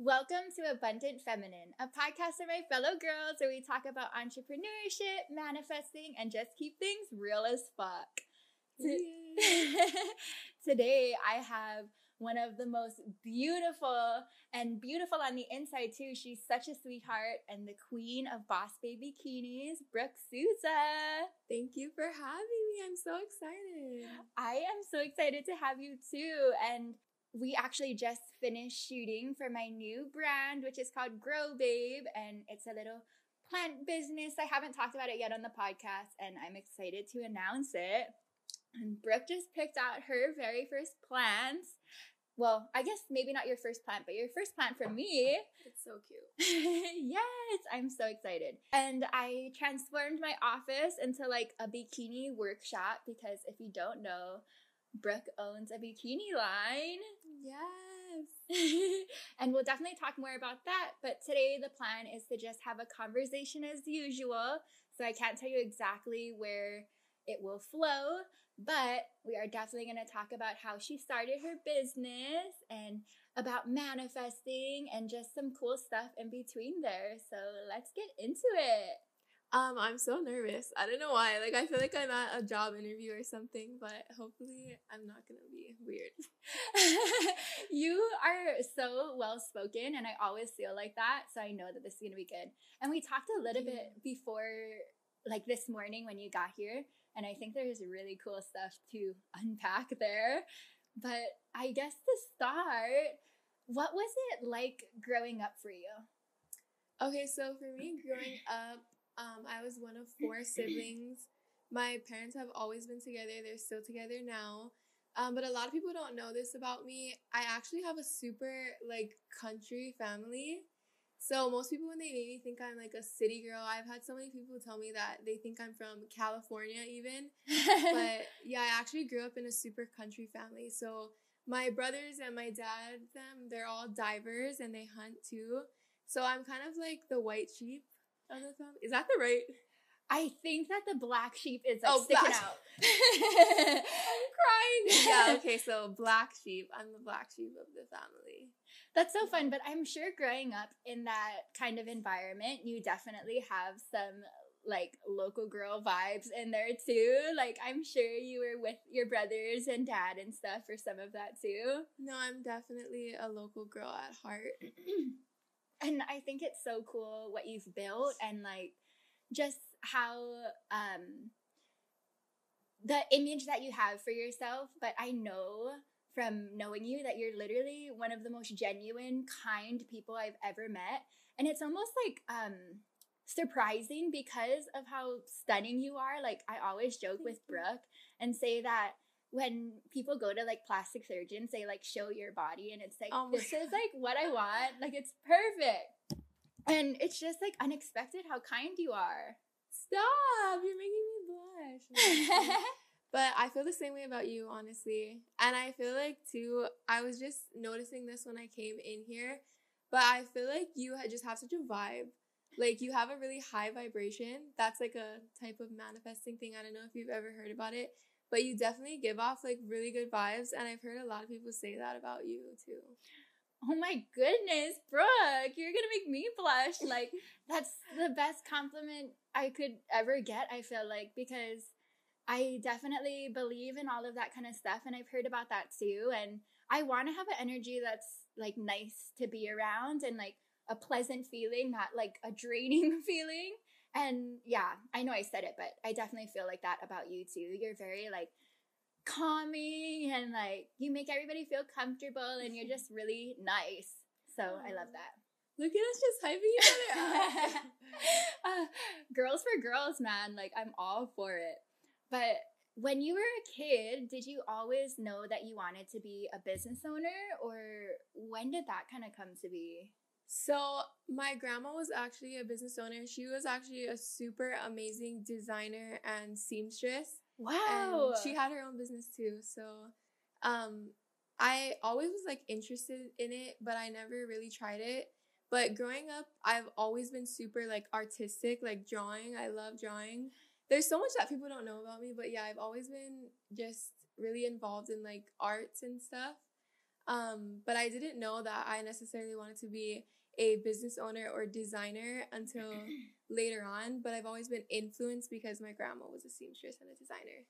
Welcome to Abundant Feminine, a podcast of my fellow girls where we talk about entrepreneurship, manifesting, and just keep things real as fuck. Today, I have one of the most beautiful and beautiful on the inside too. She's such a sweetheart and the queen of Boss Babe Bikinis, Brooke Souza. Thank you for having me. I'm so excited. I am so excited to have you too. And we actually just finished shooting for my new brand, which is called Grow Babe, and it's a little plant business. I haven't talked about it yet on the podcast, and I'm excited to announce it. And Brooke just picked out her very first plants. Well, I guess maybe not your first plant, but your first plant for me. It's so cute. yes, I'm so excited. And I transformed my office into like a bikini workshop because if you don't know, Brooke owns a bikini line. Yes. and we'll definitely talk more about that. But today, the plan is to just have a conversation as usual. So I can't tell you exactly where it will flow, but we are definitely going to talk about how she started her business and about manifesting and just some cool stuff in between there. So let's get into it. Um, I'm so nervous. I don't know why. Like I feel like I'm at a job interview or something, but hopefully I'm not gonna be weird. you are so well spoken and I always feel like that. So I know that this is gonna be good. And we talked a little bit before like this morning when you got here, and I think there's really cool stuff to unpack there. But I guess to start, what was it like growing up for you? Okay, so for me growing up, um, I was one of four siblings. My parents have always been together. They're still together now. Um, but a lot of people don't know this about me. I actually have a super like country family. So most people when they meet me think I'm like a city girl, I've had so many people tell me that they think I'm from California even. but yeah, I actually grew up in a super country family. So my brothers and my dad, them, they're all divers and they hunt too. So I'm kind of like the white sheep of. Is that the right? I think that the black sheep is like oh, sticking black. out. I'm crying. Yeah, okay, so black sheep. I'm the black sheep of the family. That's so fun, but I'm sure growing up in that kind of environment, you definitely have some like local girl vibes in there too. Like I'm sure you were with your brothers and dad and stuff for some of that too. No, I'm definitely a local girl at heart. and I think it's so cool what you've built and like just how um the image that you have for yourself, but I know from knowing you that you're literally one of the most genuine, kind people I've ever met. And it's almost like um surprising because of how stunning you are. Like I always joke with Brooke and say that when people go to like plastic surgeons, they like show your body and it's like, oh this God. is like what I want. Like it's perfect. And it's just like unexpected how kind you are. Stop! You're making me blush. but I feel the same way about you, honestly. And I feel like too, I was just noticing this when I came in here, but I feel like you just have such a vibe. Like you have a really high vibration. That's like a type of manifesting thing. I don't know if you've ever heard about it but you definitely give off like really good vibes and i've heard a lot of people say that about you too. Oh my goodness brooke you're gonna make me blush. Like that's the best compliment i could ever get i feel like because i definitely believe in all of that kind of stuff and i've heard about that too and i want to have an energy that's like nice to be around and like a pleasant feeling not like a draining feeling and yeah, I know I said it, but I definitely feel like that about you too. You're very like calming and like you make everybody feel comfortable and you're just really nice. So I love that. Look at us just hyping each other up. uh, girls for girls, man. Like I'm all for it. But when you were a kid, did you always know that you wanted to be a business owner or when did that kind of come to be? So, my grandma was actually a business owner. She was actually a super amazing designer and seamstress. Wow. And she had her own business too. So, um, I always was like interested in it, but I never really tried it. But growing up, I've always been super like artistic, like drawing. I love drawing. There's so much that people don't know about me, but yeah, I've always been just really involved in like arts and stuff. Um, but I didn't know that I necessarily wanted to be a business owner or designer until later on. But I've always been influenced because my grandma was a seamstress and a designer.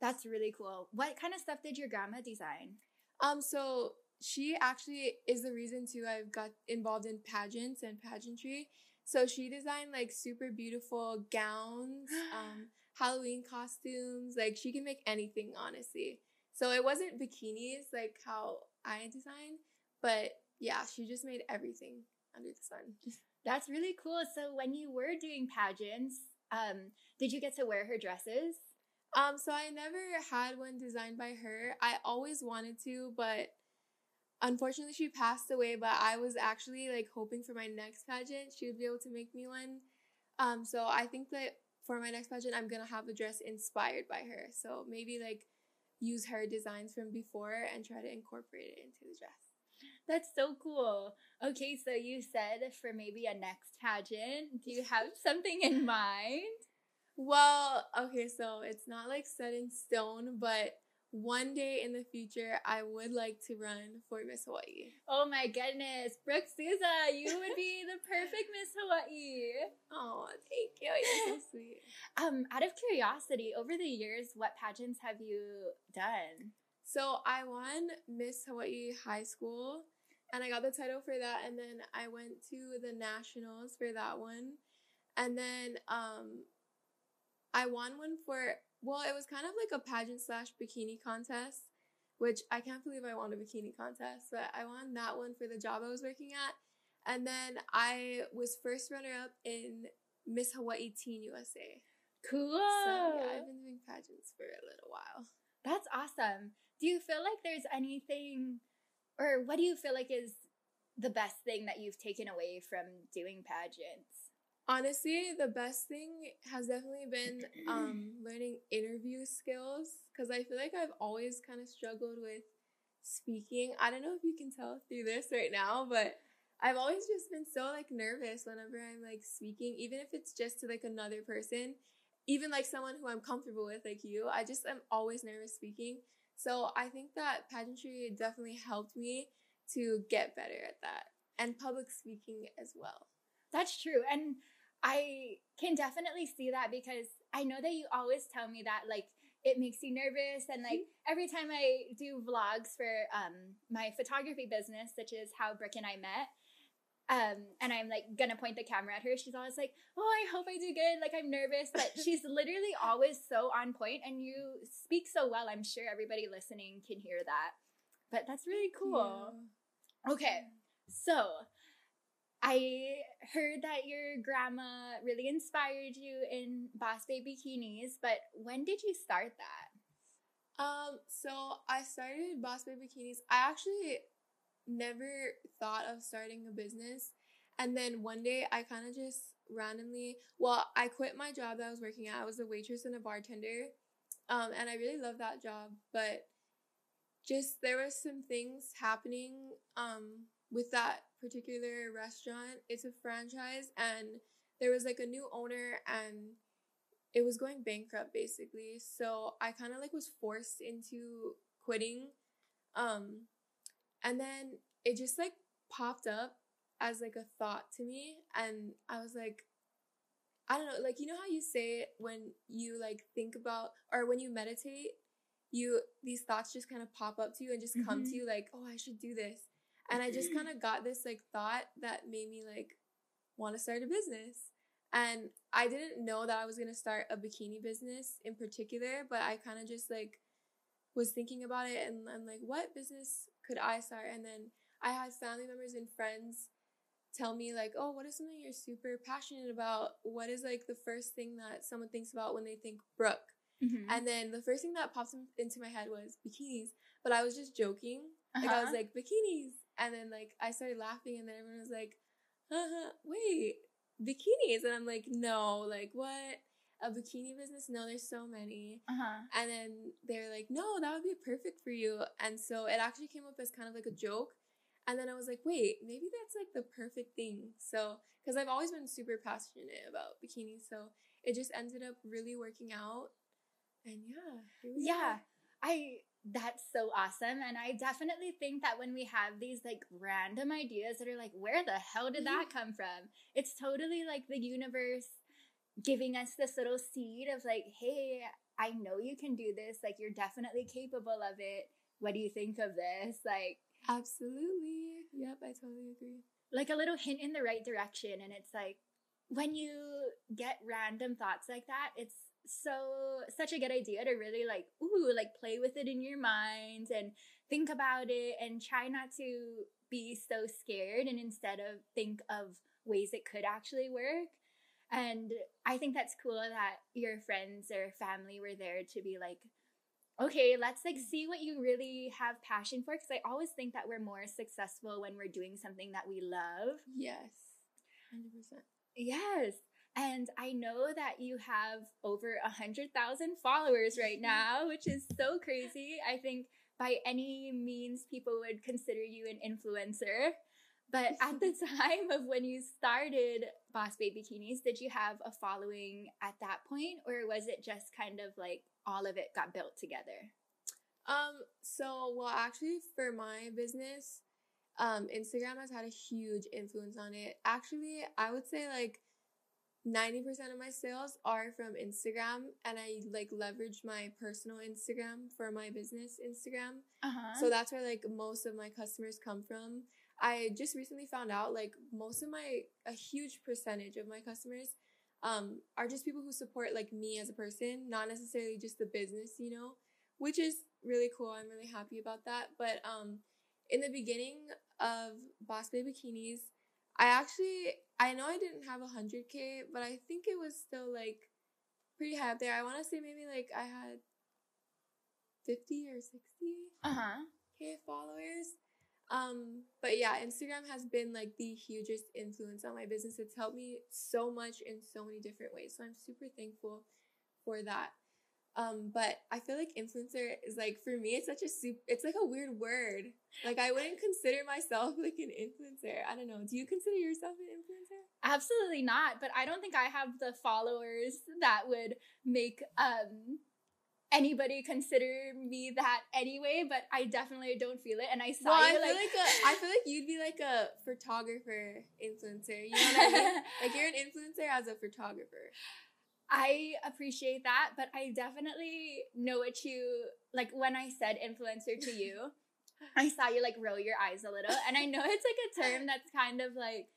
That's really cool. What kind of stuff did your grandma design? Um, so she actually is the reason too I've got involved in pageants and pageantry. So she designed like super beautiful gowns, um, Halloween costumes. Like she can make anything, honestly. So it wasn't bikinis like how I design, but yeah, she just made everything under the sun. That's really cool. So when you were doing pageants, um, did you get to wear her dresses? Um, so I never had one designed by her. I always wanted to, but unfortunately she passed away. But I was actually like hoping for my next pageant she would be able to make me one. Um, so I think that for my next pageant I'm gonna have a dress inspired by her. So maybe like use her designs from before and try to incorporate it into the dress. That's so cool. Okay, so you said for maybe a next pageant, do you have something in mind? Well, okay, so it's not like set in stone, but one day in the future, I would like to run for Miss Hawaii. Oh my goodness, Brooke Souza, you would be the perfect Miss Hawaii. Oh, thank you. You're so sweet. Um, out of curiosity, over the years, what pageants have you done? So I won Miss Hawaii High School, and I got the title for that. And then I went to the nationals for that one, and then um, I won one for, well, it was kind of like a pageant slash bikini contest, which I can't believe I won a bikini contest, but I won that one for the job I was working at. And then I was first runner up in Miss Hawaii Teen USA. Cool. So yeah, I've been doing pageants for a little while. That's awesome. Do you feel like there's anything, or what do you feel like is the best thing that you've taken away from doing pageants? Honestly, the best thing has definitely been um, learning interview skills because I feel like I've always kind of struggled with speaking. I don't know if you can tell through this right now, but I've always just been so like nervous whenever I'm like speaking, even if it's just to like another person, even like someone who I'm comfortable with, like you. I just am always nervous speaking. So I think that pageantry definitely helped me to get better at that and public speaking as well. That's true. And I can definitely see that because I know that you always tell me that like it makes you nervous and like mm-hmm. every time I do vlogs for um my photography business, such as how Brooke and I met, um, and I'm like gonna point the camera at her. She's always like, "Oh, I hope I do good." Like I'm nervous, but she's literally always so on point, and you speak so well. I'm sure everybody listening can hear that. But that's really cool. Yeah. Okay, so I heard that your grandma really inspired you in Boss Babe Bikinis, but when did you start that? Um, so I started Boss Babe Bikinis. I actually never thought of starting a business. And then one day I kind of just randomly, well, I quit my job that I was working at. I was a waitress and a bartender. Um, and I really loved that job, but just there were some things happening um with that particular restaurant, it's a franchise and there was like a new owner and it was going bankrupt basically. So I kind of like was forced into quitting. Um and then it just like popped up as like a thought to me and I was like I don't know, like you know how you say it when you like think about or when you meditate, you these thoughts just kind of pop up to you and just come mm-hmm. to you like, "Oh, I should do this." And I just kind of got this like thought that made me like want to start a business. And I didn't know that I was going to start a bikini business in particular, but I kind of just like was thinking about it and I'm like, what business could I start? And then I had family members and friends tell me like, oh, what is something you're super passionate about? What is like the first thing that someone thinks about when they think Brooke? Mm-hmm. And then the first thing that pops into my head was bikinis, but I was just joking. Uh-huh. Like I was uh-huh. like bikinis, and then like I started laughing, and then everyone was like, uh-huh, "Wait, bikinis?" And I'm like, "No, like what? A bikini business? No, there's so many." Uh-huh. And then they're like, "No, that would be perfect for you." And so it actually came up as kind of like a joke. And then I was like, "Wait, maybe that's like the perfect thing." So, because I've always been super passionate about bikinis, so it just ended up really working out. And yeah, yeah, I that's so awesome. And I definitely think that when we have these like random ideas that are like, where the hell did that come from? It's totally like the universe giving us this little seed of like, hey, I know you can do this. Like, you're definitely capable of it. What do you think of this? Like, absolutely. Yep, I totally agree. Like a little hint in the right direction. And it's like, when you get random thoughts like that, it's so such a good idea to really like ooh like play with it in your mind and think about it and try not to be so scared and instead of think of ways it could actually work and i think that's cool that your friends or family were there to be like okay let's like mm-hmm. see what you really have passion for. Because i always think that we're more successful when we're doing something that we love. Yes. 100% yes. And I know that you have over a hundred thousand followers right mm-hmm. now, which is so crazy. I think by any means people would consider you an influencer. But at the time of when you started Boss Babe Bikinis, did you have a following at that point, or was it just kind of like all of it got built together? Um, so well actually for my business, um, Instagram has had a huge influence on it. Actually, I would say like 90% of my sales are from Instagram and I like leverage my personal Instagram for my business Instagram. Uh-huh. So that's where like most of my customers come from. I just recently found out like most of my a huge percentage of my customers um are just people who support like me as a person, not necessarily just the business, you know, which is really cool. I'm really happy about that. But um in the beginning of Boss Babe Bikinis, I actually I know I didn't have 100k, but I think it was still like pretty high up there. I want to say maybe like I had 50 or 60 uh-huh. k followers. Um, but yeah, Instagram has been like the hugest influence on my business. It's helped me so much in so many different ways. So I'm super thankful for that. Um, but I feel like influencer is like for me, it's such a super, it's like a weird word. Like I wouldn't consider myself like an influencer. I don't know. Do you consider yourself an influencer? Absolutely not. But I don't think I have the followers that would make um anybody consider me that anyway. But I definitely don't feel it. And I saw well, you I like, feel like a, I feel like you'd be like a photographer influencer. You know what I mean? like you're an influencer as a photographer. I appreciate that, but I definitely know what you like when I said influencer to you. I saw you like roll your eyes a little, and I know it's like a term that's kind of like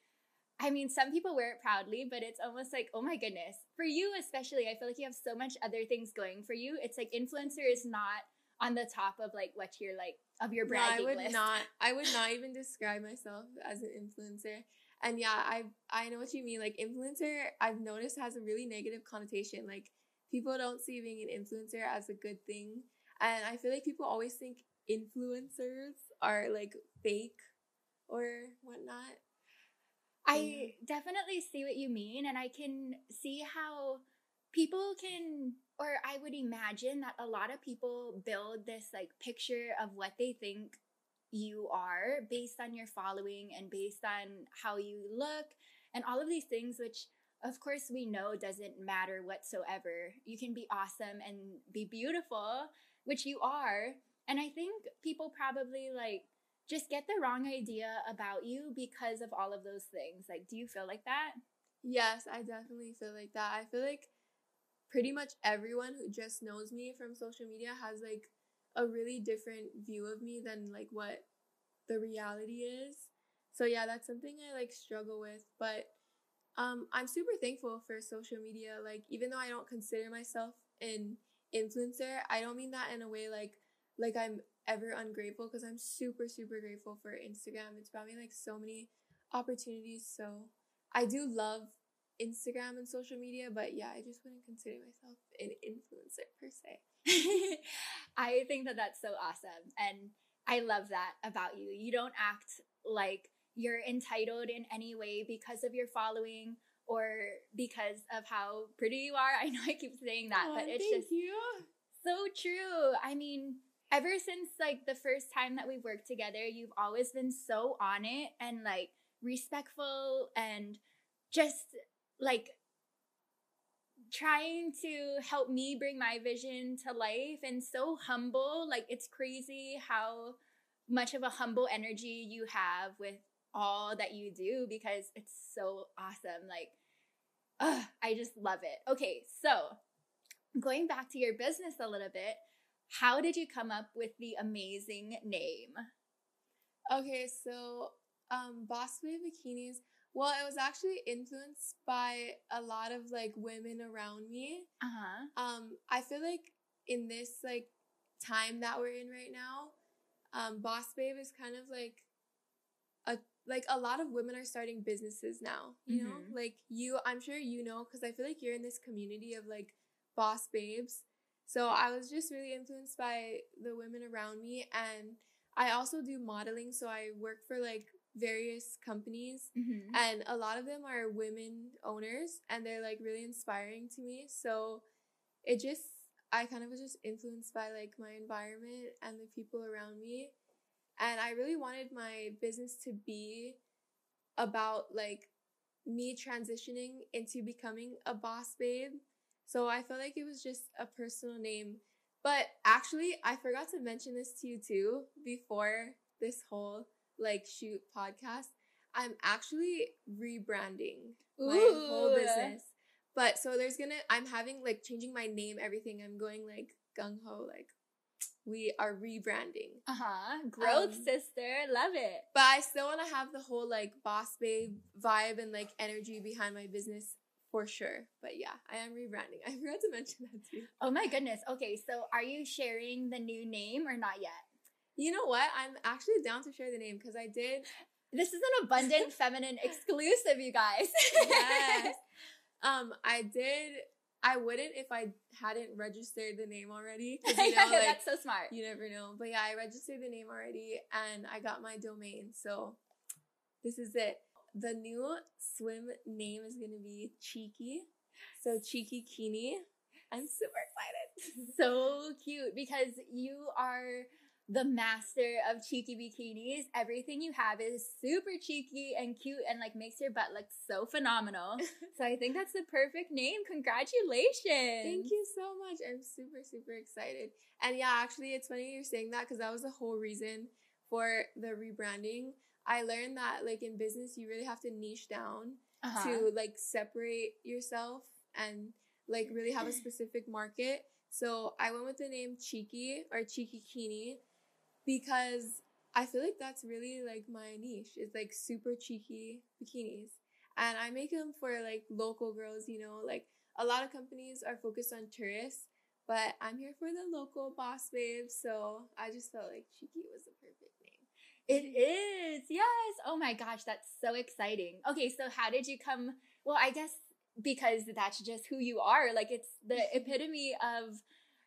I mean, some people wear it proudly, but it's almost like, oh my goodness. For you, especially, I feel like you have so much other things going for you. It's like influencer is not on the top of like what you're like of your brand. no, I would list. not. I would not even describe myself as an influencer. And yeah, I I know what you mean. Like influencer, I've noticed has a really negative connotation. Like people don't see being an influencer as a good thing. And I feel like people always think influencers are like fake or whatnot. I definitely see what you mean, and I can see how people can, or I would imagine that a lot of people build this like picture of what they think you are based on your following and based on how you look and all of these things, which of course we know doesn't matter whatsoever. You can be awesome and be beautiful, which you are. And I think people probably like just get the wrong idea about you because of all of those things. Like, do you feel like that? Yes, I definitely feel like that. I feel like pretty much everyone who just knows me from social media has like a really different view of me than like what the reality is. So yeah, that's something I like struggle with, but um I'm super thankful for social media. Like even though I don't consider myself an influencer, I don't mean that in a way like like I'm ever ungrateful because I'm super super grateful for Instagram. It's brought me like so many opportunities. So I do love Instagram and social media, but yeah, I just wouldn't consider myself an influencer per se. I think that that's so awesome. And I love that about you. You don't act like you're entitled in any way because of your following or because of how pretty you are. I know I keep saying that, oh, but it's just you. so true. I mean, ever since like the first time that we've worked together, you've always been so on it and like respectful and just like trying to help me bring my vision to life and so humble. Like it's crazy how much of a humble energy you have with all that you do because it's so awesome. Like, ugh, I just love it. Okay, so going back to your business a little bit, how did you come up with the amazing name? Okay, so um, Boss Babe Bikinis. Well, it was actually influenced by a lot of like women around me. Uh huh. Um, I feel like in this like time that we're in right now, um, Boss Babe is kind of like a like a lot of women are starting businesses now. You know, Mhm. like you, I'm sure you know because I feel like you're in this community of like boss babes. So I was just really influenced by the women around me, and I also do modeling. So I work for like various companies Mm-hmm. and a lot of them are women owners and they're like really inspiring to me so it just i kind of was just influenced by like my environment and the people around me and i really wanted my business to be about like me transitioning into becoming a boss babe so i felt like it was just a personal name. But actually i forgot to mention this to you too before this whole like shoot podcast. I'm actually rebranding my whole business. But so there's gonna i'm having like changing my name everything. I'm going like gung-ho like we are rebranding. Uh huh. Growth, Um, sister. Love it. but i still want to have the whole like boss babe vibe and like energy behind my business for sure but yeah i am rebranding i forgot to mention that too Oh my goodness. Okay, so are you sharing the new name or not yet? you know what i'm actually down to share the name because i did This is an abundant feminine exclusive, you guys. yes. Um, I did. I wouldn't if I hadn't registered the name already. you know, like, That's so smart. you never know. But yeah, I registered the name already, and I got my domain. So this is it. The new swim name is gonna be Cheeky. So Cheeky Kini. I'm super excited. so cute because you are the master of cheeky bikinis. Everything you have is super cheeky and cute and like makes your butt look so phenomenal. so I think that's the perfect name. Congratulations. Thank you so much. I'm super, super excited. And yeah, actually, it's funny you're saying that because that was the whole reason for the rebranding. I learned that, like, in business, you really have to niche down Uh-huh. to, like, separate yourself and, like, really have a specific market. So I went with the name Cheeky or Cheeky Kini because I feel like that's really, like, my niche. It's, like, super cheeky bikinis. And I make them for, like, local girls, you know, like, a lot of companies are focused on tourists, but I'm here for the local boss babes, so I just felt like Cheeky was the perfect. It is. Yes. Oh my gosh, that's so exciting. Okay, so how did you come? Well, I guess because that's just who you are. Like it's the epitome of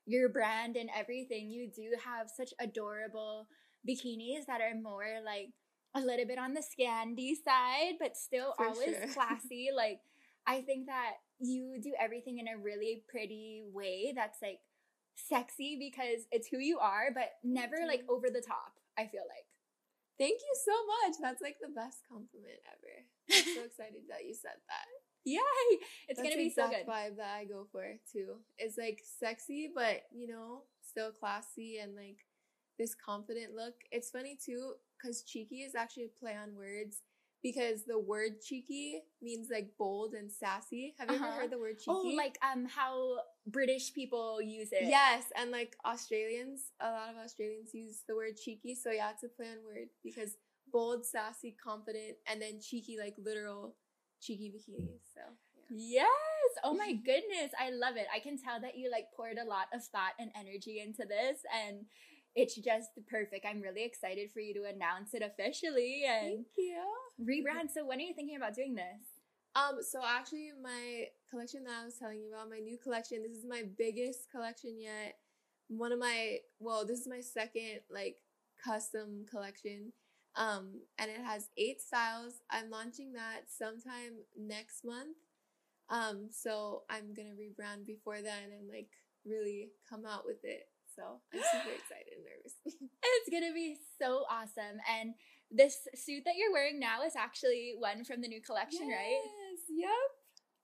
your brand and everything. You do have such adorable bikinis that are more like a little bit on the scandy side, but still For always sure. classy. like I think that you do everything in a really pretty way that's like sexy because it's who you are, but never like over the top. I feel like. Thank you so much. That's like the best compliment ever. I'm so excited that you said that. Yay! It's That's gonna be so good. vibe that I go for too. It's like sexy, but you know, still classy and like this confident look. It's funny too, because cheeky is actually a play on words. Because the word cheeky means like bold and sassy. Have you Uh-huh. ever heard the word cheeky? Oh, like um, how British people use it. Yes, and like Australians, a lot of Australians use the word cheeky. So yeah, it's a play on word because bold, sassy, confident, and then cheeky, like literal cheeky bikinis. So yeah. Yes. Oh my goodness, I love it. I can tell that you like poured a lot of thought and energy into this, and it's just perfect. I'm really excited for you to announce it officially and Thank you. rebrand. So when are you thinking about doing this? Um, so actually my collection that I was telling you about, my new collection, this is my biggest collection yet. One of my well, this is my second like custom collection. Um, and it has eight styles. I'm launching that sometime next month. Um, so I'm gonna rebrand before then and like really come out with it. So I'm super excited and nervous. It's gonna be so awesome. And this suit that you're wearing now is actually one from the new collection, right? Yes, Yep.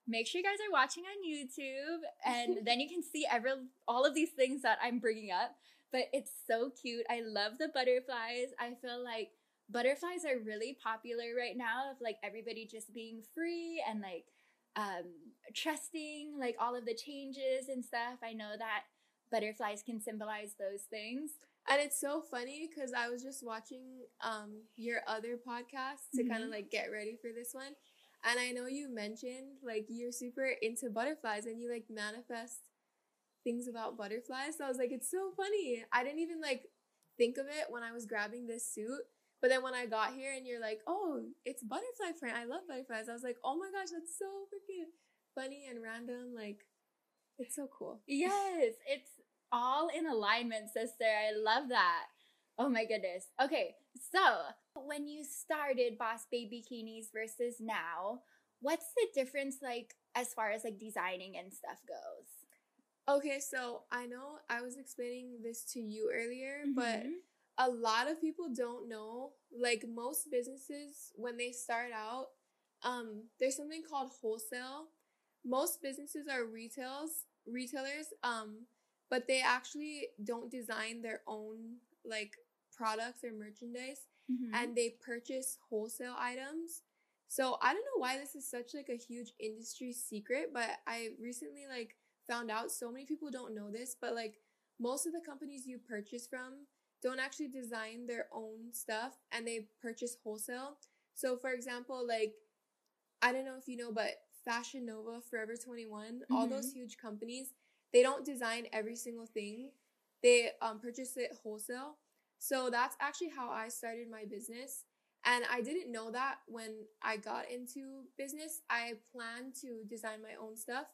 make sure you guys are watching on YouTube and then you can see every all of these things that I'm bringing up. But it's so cute. I love the butterflies. I feel like butterflies are really popular right now of like everybody just being free and like um trusting like all of the changes and stuff. I know that butterflies can symbolize those things. And it's so funny because I was just watching um your other podcast to kind of like get ready for this one. And I know you mentioned like you're super into butterflies and you like manifest things about butterflies. So I was like, it's so funny. I didn't even like think of it when I was grabbing this suit. But then when I got here and you're like, oh, it's butterfly print. I love butterflies. I was like, oh my gosh, that's so freaking funny and random. Like, it's so cool. Yes, it's all in alignment, sister. I love that. Oh my goodness. Okay, so when you started Boss Babe Bikinis versus now, what's the difference like as far as like designing and stuff goes? Okay, so I know I was explaining this to you earlier, but Mhm. a lot of people don't know. Like most businesses, when they start out, um, there's something called wholesale. Most businesses are retails retailers, um, but they actually don't design their own like products or merchandise Mhm. and they purchase wholesale items. So I don't know why this is such like a huge industry secret, but I recently like found out so many people don't know this, but like most of the companies you purchase from don't actually design their own stuff and they purchase wholesale. So for example, like I don't know if you know, but Fashion Nova, Forever 21, all Mhm. those huge companies, they don't design every single thing. They um, purchase it wholesale. So that's actually how I started my business. And I didn't know that when I got into business. I planned to design my own stuff.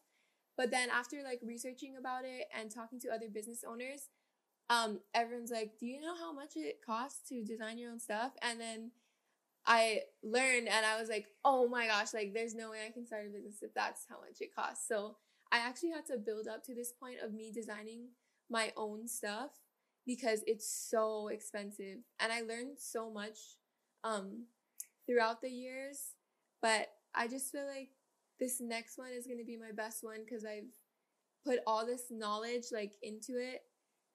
But then after like researching about it and talking to other business owners, um, everyone's like, Do you know how much it costs to design your own stuff? And then I learned and I was like, oh my gosh, like there's no way I can start a business if that's how much it costs. So I actually had to build up to this point of me designing my own stuff because it's so expensive. And I learned so much um throughout the years. But I just feel like this next one is gonna be my best one because I've put all this knowledge like into it.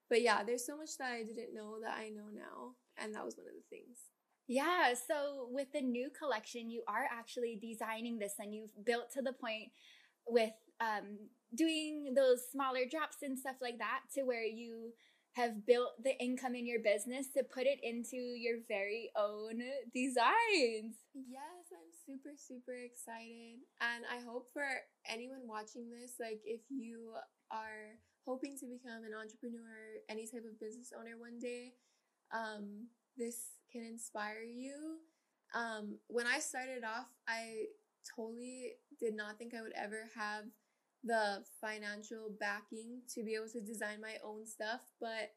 But yeah, there's so much that I didn't know that I know now. And that was one of the things. Yeah, so with the new collection, you are actually designing this and you've built to the point with um, doing those smaller drops and stuff like that to where you have built the income in your business to put it into your very own designs. Yes, I'm super, super excited. And I hope for anyone watching this, like if you are hoping to become an entrepreneur, any type of business owner one day, um, this can inspire you. Um, when I started off, I totally did not think I would ever have the financial backing to be able to design my own stuff, but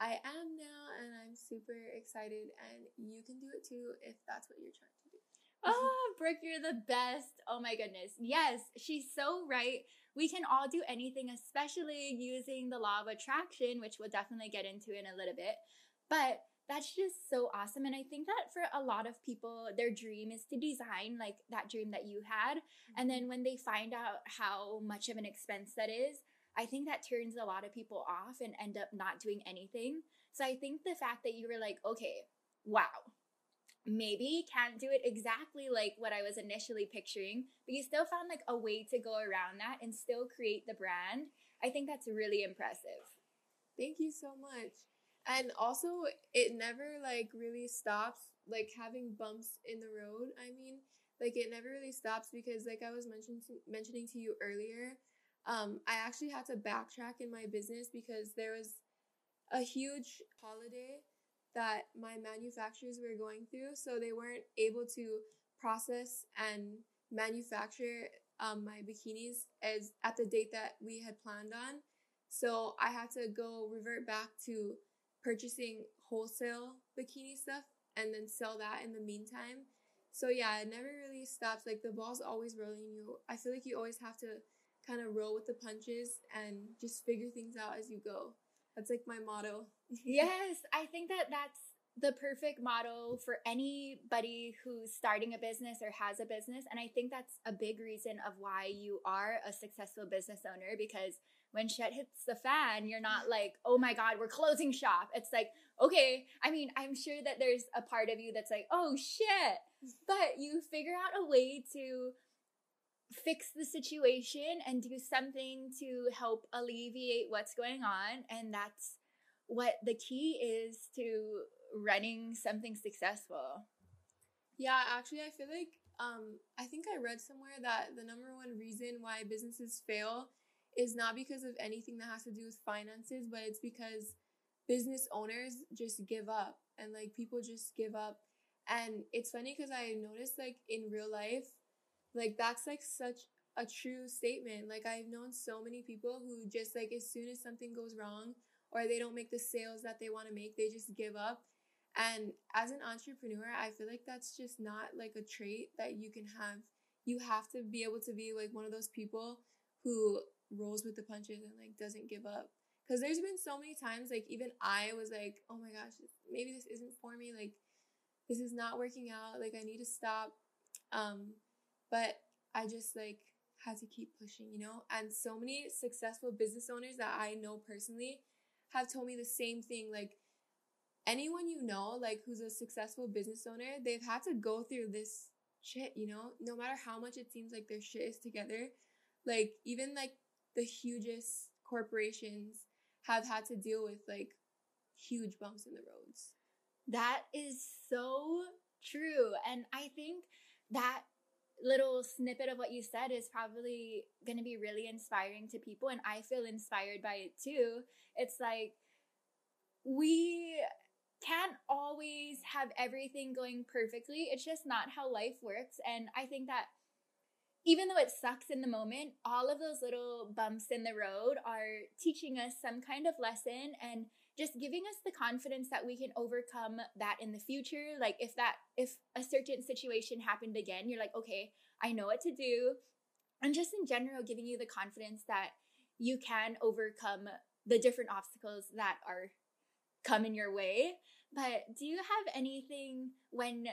I am now and I'm super excited and you can do it too if that's what you're trying to do. Oh, Brooke, you're the best. Oh my goodness. Yes, she's so right. We can all do anything, especially using the law of attraction, which we'll definitely get into in a little bit. But that's just so awesome. And I think that for a lot of people, their dream is to design like that dream that you had. And then mm-hmm. when they find out how much of an expense that is, I think that turns a lot of people off and end up not doing anything. So I think the fact that you were like, okay, wow, maybe can't do it exactly like what I was initially picturing, but you still found like a way to go around that and still create the brand. I think that's really impressive. Thank you so much. And also, it never like really stops, like having bumps in the road. I mean, like it never really stops because, like I was mentioning to, mentioning to you earlier, um, I actually had to backtrack in my business because there was a huge holiday that my manufacturers were going through, so they weren't able to process and manufacture um, my bikinis as at the date that we had planned on. So I had to go revert back to purchasing wholesale bikini stuff and then sell that in the meantime. So yeah, it never really stops. Like the ball's always rolling. You, I feel like you always have to kind of roll with the punches and just figure things out as you go. That's like my motto. yes, I think that that's the perfect model for anybody who's starting a business or has a business. And I think that's a big reason of why you are a successful business owner because when shit hits the fan, you're not like, oh my God, we're closing shop. It's like, okay, I mean, I'm sure that there's a part of you that's like, oh shit. But you figure out a way to fix the situation and do something to help alleviate what's going on. And that's what the key is to running something successful. Yeah, actually, I feel like um, I think I read somewhere that the number one reason why businesses fail is not because of anything that has to do with finances, but it's because business owners just give up and like people just give up. And it's funny because I noticed like in real life, like that's like such a true statement. Like I've known so many people who just like as soon as something goes wrong or they don't make the sales that they want to make, they just give up. And as an entrepreneur, I feel like that's just not like a trait that you can have. You have to be able to be like one of those people who rolls with the punches and like doesn't give up. Cause there's been so many times, like even I was like, oh my gosh, maybe this isn't for me. Like this is not working out. Like I need to stop. Um, but I just like had to keep pushing, you know? And so many successful business owners that I know personally have told me the same thing. Like anyone you know, like who's a successful business owner, they've had to go through this shit, you know? No matter how much it seems like their shit is together. Like even like the hugest corporations have had to deal with like huge bumps in the roads. That is so true. And I think that little snippet of what you said is probably going to be really inspiring to people. And I feel inspired by it too. It's like we can't always have everything going perfectly. It's just not how life works. And I think that even though it sucks in the moment, all of those little bumps in the road are teaching us some kind of lesson and just giving us the confidence that we can overcome that in the future. Like if that if a certain situation happened again, you're like, okay, I know what to do. And just in general, giving you the confidence that you can overcome the different obstacles that are coming your way. But do you have anything when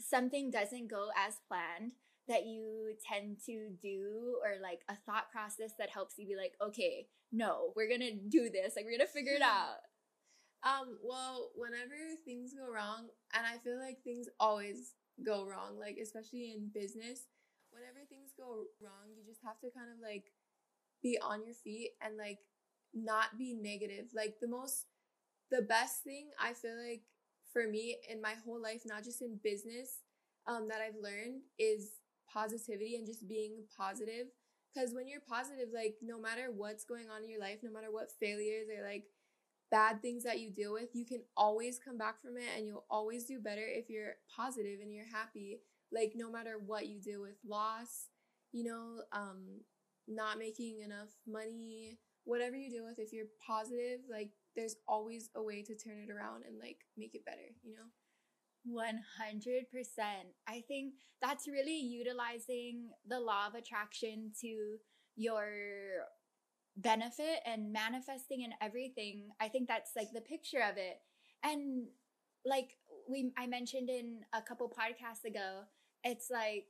something doesn't go as planned that you tend to do or like a thought process that helps you be like, okay, no, we're gonna do this. Like we're gonna figure it out. Um, well, whenever things go wrong, and I feel like things always go wrong, like especially in business, whenever things go wrong, you just have to kind of like be on your feet and like not be negative. Like the most the best thing I feel like for me in my whole life, not just in business, um, that I've learned is positivity and just being positive. Because when you're positive, like no matter what's going on in your life, no matter what failures or like bad things that you deal with, you can always come back from it and you'll always do better if you're positive and you're happy. Like no matter what you deal with, loss, you know, um, not making enough money, whatever you deal with, if you're positive, like there's always a way to turn it around and like make it better, you know? 100%. I think that's really utilizing the law of attraction to your benefit and manifesting and everything. I think that's like the picture of it. And like we I mentioned in a couple podcasts ago, it's like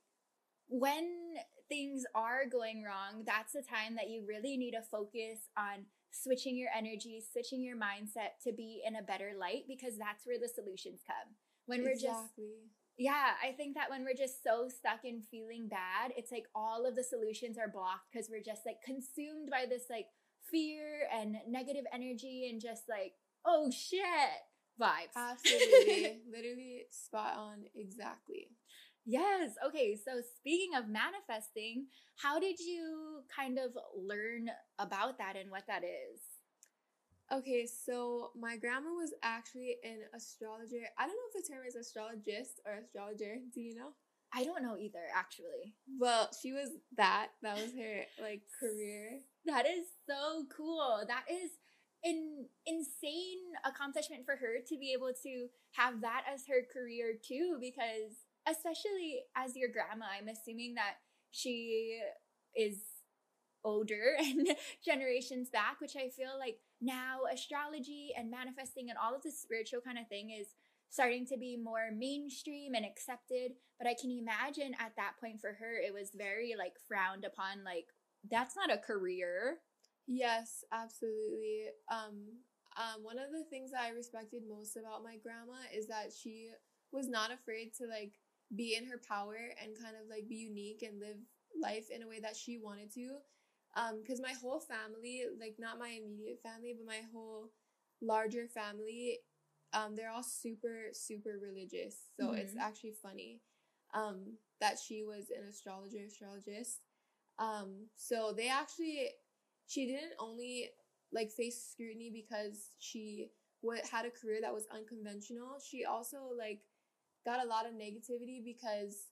when things are going wrong, that's the time that you really need to focus on switching your energy, switching your mindset to be in a better light because that's where the solutions come when we're exactly. just yeah i think that when we're just so stuck in feeling bad it's like all of the solutions are blocked because we're just like consumed by this like fear and negative energy and just like oh shit vibes. Absolutely. Literally spot on exactly. Yes okay so speaking of manifesting how did you kind of learn about that and what that is Okay, so my grandma was actually an astrologer. I don't know if the term is astrologist or astrologer. Do you know? I don't know either, actually. Well, she was that. That was her like career. That is so cool. That is an insane accomplishment for her to be able to have that as her career too because especially as your grandma, I'm assuming that she is older and generations back, which I feel like now astrology and manifesting and all of this spiritual kind of thing is starting to be more mainstream and accepted. But I can imagine at that point for her, it was very like frowned upon. Like that's not a career. Yes, absolutely. Um, um, one of the things that I respected most about my grandma is that she was not afraid to like be in her power and kind of like be unique and live life in a way that she wanted to. Um, because my whole family, like not my immediate family, but my whole larger family, um, they're all super, super religious. So mm-hmm. it's actually funny, um, that she was an astrologer, astrologist. Um, so they actually, she didn't only like face scrutiny because she what had a career that was unconventional. She also like got a lot of negativity because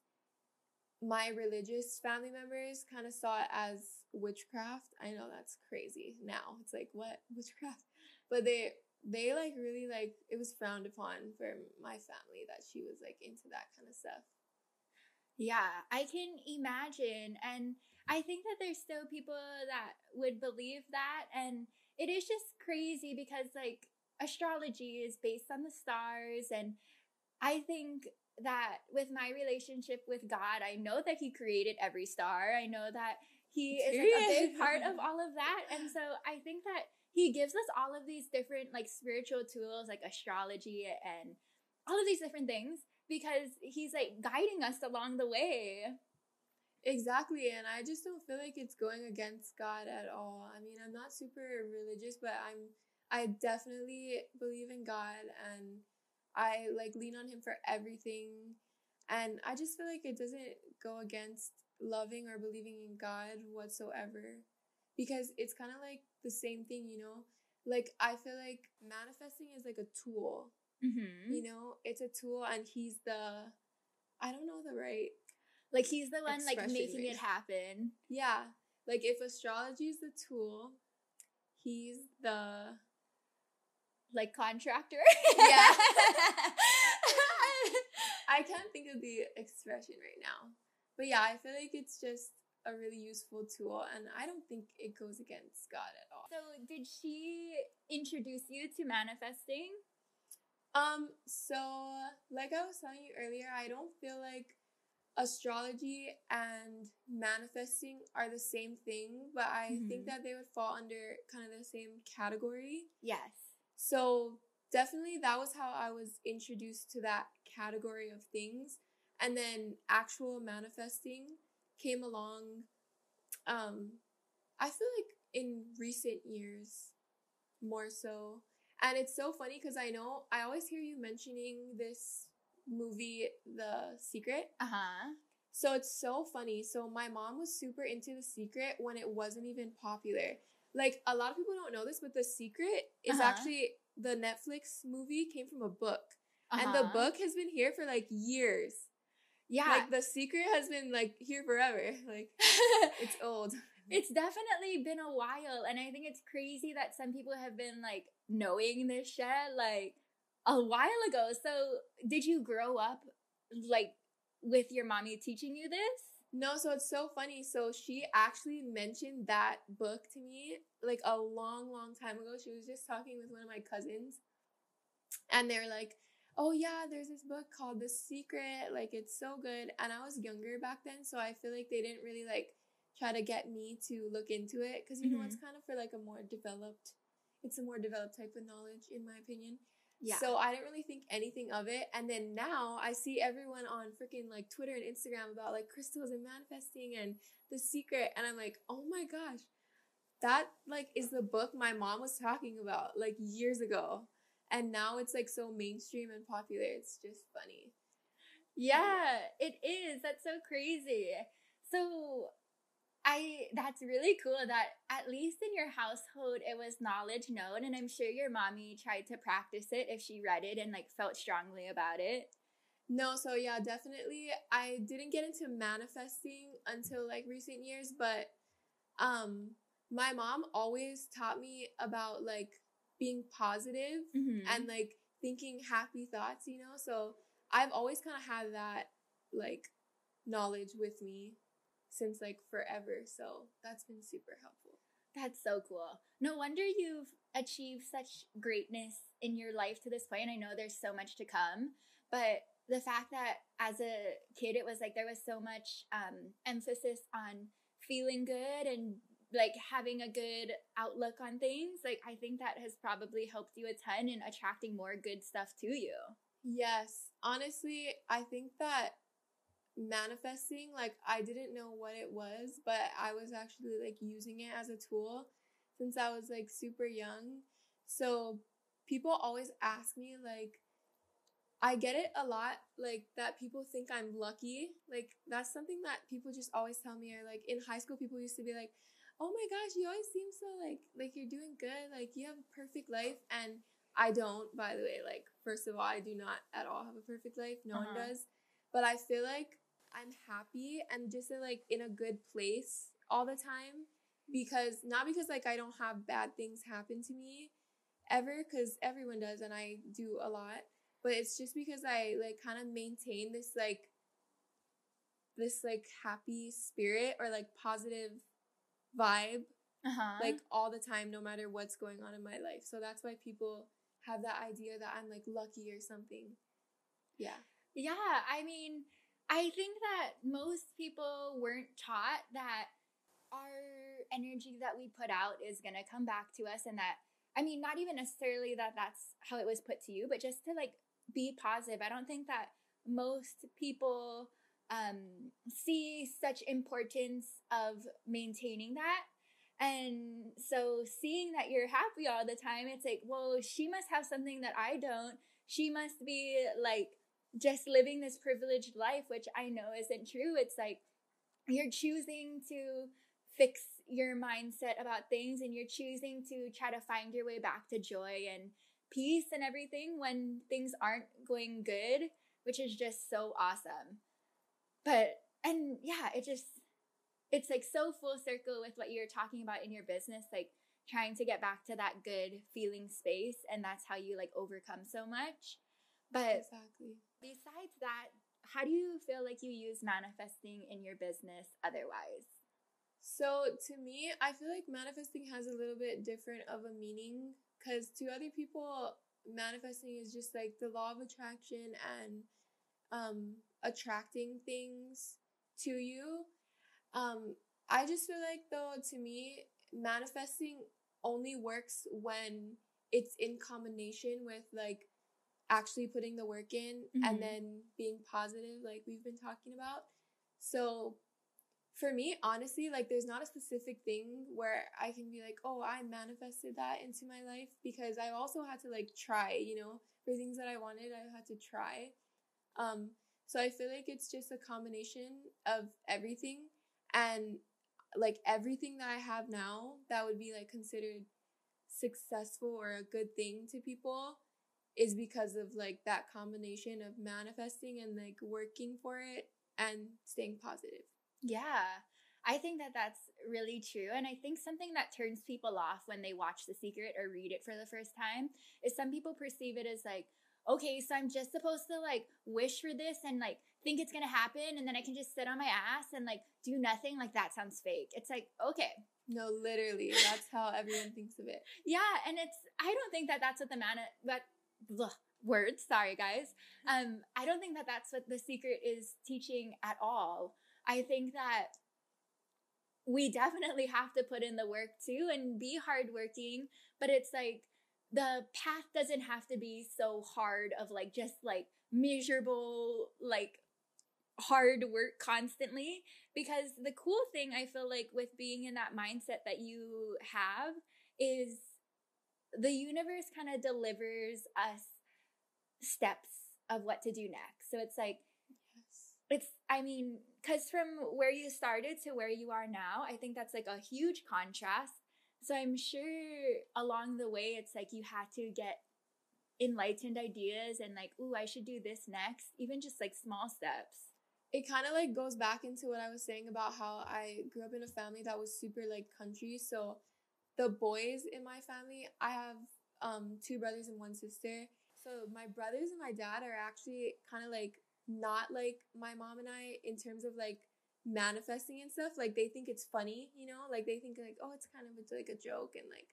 my religious family members kind of saw it as witchcraft. I know that's crazy now. It's like what witchcraft? But they they like really like it was frowned upon for my family that she was like into that kind of stuff. Yeah, I can imagine and I think that there's still people that would believe that and it is just crazy because like astrology is based on the stars and I think that with my relationship with God, I know that He created every star. I know that He is like, a big part of all of that. And so I think that He gives us all of these different like spiritual tools like astrology and all of these different things because He's like guiding us along the way. Exactly, and I just don't feel like it's going against God at all. I mean, I'm not super religious, but I'm I definitely believe in God and I like lean on him for everything. And I just feel like it doesn't go against loving or believing in God whatsoever because it's kind of like the same thing, you know? Like I feel like manifesting is like a tool. Mm-hmm. You know, it's a tool and he's the I don't know the right like he's the one like making it happen. Yeah. Like if astrology is the tool, he's the like contractor. Yeah. I can't think of the expression right now. But yeah, I feel like it's just a really useful tool and I don't think it goes against God at all. So did she introduce you to manifesting? Um, so like I was telling you earlier, I don't feel like astrology and manifesting are the same thing, but I mm-hmm. think that they would fall under kind of the same category. Yes. So definitely that was how I was introduced to that category of things. And then actual manifesting came along um I feel like in recent years more so. And it's so funny because I know I always hear you mentioning this movie The Secret. Uh-huh. So it's so funny. So my mom was super into The Secret when it wasn't even popular. Like a lot of people don't know this, but The Secret is uh-huh. actually the Netflix movie came from a book. Uh-huh. And the uh-huh. book has been here for like years. Yeah. Like The Secret has been like here forever. Like it's old. It's definitely been a while and I think it's crazy that some people have been like knowing this shit like a while ago. So, did you grow up like with your mommy teaching you this? No, so it's so funny. So she actually mentioned that book to me like a long, long time ago. She was just talking with one of my cousins, and they're like, "Oh yeah, there's this book called The Secret. Like it's so good." And I was younger back then, so I feel like they didn't really like try to get me to look into it because you mm-hmm. know it's kind of for like a more developed. It's a more developed type of knowledge, in my opinion. Yeah. So I didn't really think anything of it. And then now I see everyone on freaking like Twitter and Instagram about like crystals and manifesting and the secret. And I'm like, oh my gosh, that like is the book my mom was talking about like years ago. And now it's like so mainstream and popular. It's just funny. Yeah, it is. That's so crazy. So I that's really cool that at least in your household it was knowledge known and I'm sure your mommy tried to practice it if she read it and like felt strongly about it. No, so yeah, definitely I didn't get into manifesting until like recent years, but um my mom always taught me about like being positive mm-hmm. and like thinking happy thoughts, you know? So I've always kind of had that like knowledge with me since like forever. So that's been super helpful. That's so cool. No wonder you've achieved such greatness in your life to this point. I know there's so much to come, but the fact that as a kid it was like there was so much um, emphasis on feeling good and like having a good outlook on things like i think that has probably helped you a ton in attracting more good stuff to you yes honestly i think that manifesting like i didn't know what it was but i was actually like using it as a tool since i was like super young so people always ask me like I get it a lot, like that people think I'm lucky. Like that's something that people just always tell me. Or like in high school, people used to be like, "Oh my gosh, you always seem so like like you're doing good. Like you have a perfect life." And I don't, by the way. Like first of all, I do not at all have a perfect life. No uh-huh. one does. But I feel like I'm happy and just in, like in a good place all the time because not because like I don't have bad things happen to me ever because everyone does and I do a lot but it's just because I like kind of maintain this like this like happy spirit or like positive vibe uh-huh. like all the time no matter what's going on in my life. So that's why people have that idea that I'm like lucky or something. Yeah. Yeah, I mean, I think that most people weren't taught that our energy that we put out is going to come back to us and that I mean, not even necessarily that that's how it was put to you, but just to like be positive. I don't think that most people um, see such importance of maintaining that. And so seeing that you're happy all the time, it's like, well, she must have something that I don't. She must be like just living this privileged life, which I know isn't true. It's like you're choosing to fix your mindset about things and you're choosing to try to find your way back to joy and peace and everything when things aren't going good, which is just so awesome. But, and yeah, it just, it's like so full circle with what you're talking about in your business, like trying to get back to that good feeling space. And that's how you like overcome so much. But exactly. Besides that, how do you feel like you use manifesting in your business otherwise? So to me, I feel like manifesting has a little bit different of a meaning because to other people, manifesting is just like the law of attraction and um, attracting things to you. Um, I just feel like, though, to me, manifesting only works when it's in combination with like actually putting the work in mm-hmm. and then being positive, like we've been talking about. So for me, honestly, like there's not a specific thing where I can be like, oh, I manifested that into my life because I also had to like try, you know, for things that I wanted, I had to try. Um, so I feel like it's just a combination of everything and like everything that I have now that would be like considered successful or a good thing to people is because of like that combination of manifesting and like working for it and staying positive. Yeah. I think that that's really true. And I think something that turns people off when they watch The Secret or read it for the first time is some people perceive it as like, okay, so I'm just supposed to like wish for this and like think it's gonna happen and then I can just sit on my ass and like do nothing. Like that sounds fake. It's like, okay. No, literally. That's how everyone thinks of it. Yeah. And it's, I don't think that that's what the man, words, sorry guys. Um, I don't think that that's what The Secret is teaching at all. I think that we definitely have to put in the work too and be hardworking, but it's like the path doesn't have to be so hard of like just like miserable, like hard work constantly because the cool thing I feel like with being in that mindset that you have is the universe kind of delivers us steps of what to do next. So it's like it's i mean because from where you started to where you are now i think that's like a huge contrast. So i'm sure along the way it's like you had to get enlightened ideas and like ooh i should do this next even just like small steps. It kind of like goes back into what i was saying about how i grew up in a family that was super like country. So the boys in my family i have um two brothers and one sister so my brothers and my dad are actually kind of like not like my mom and I in terms of like manifesting and stuff, like they think it's funny, you know, like they think like, oh, it's kind of like a joke and like,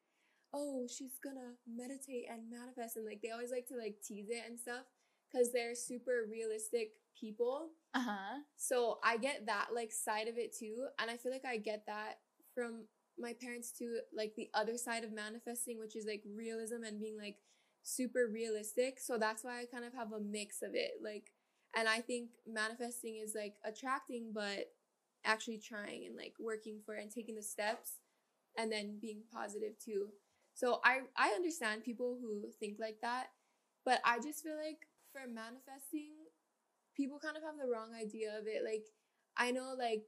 oh, she's gonna meditate and manifest and like they always like to like tease it and stuff because they're super realistic people. Uh huh. So I get that like side of it too, and I feel like I get that from my parents too, like the other side of manifesting, which is like realism and being like super realistic. So that's why I kind of have a mix of it, like. And I think manifesting is like attracting, but actually trying and like working for and taking the steps and then being positive too. So I I understand people who think like that, but I just feel like for manifesting, people kind of have the wrong idea of it. Like I know like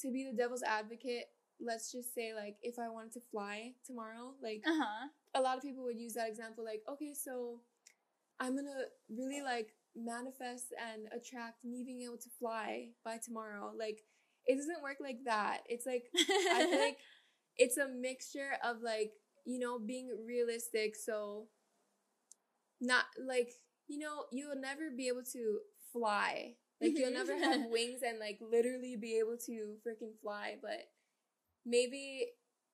to be the devil's advocate, let's just say like if I wanted to fly tomorrow, like Uh-huh. a lot of people would use that example like okay, so I'm to really like manifest and attract me being able to fly by tomorrow. Like it doesn't work like that. It's like I feel like it's a mixture of like, you know, being realistic. So, not like, you know, you'll never be able to fly. Like, you'll never have wings and like literally be able to freaking fly. But maybe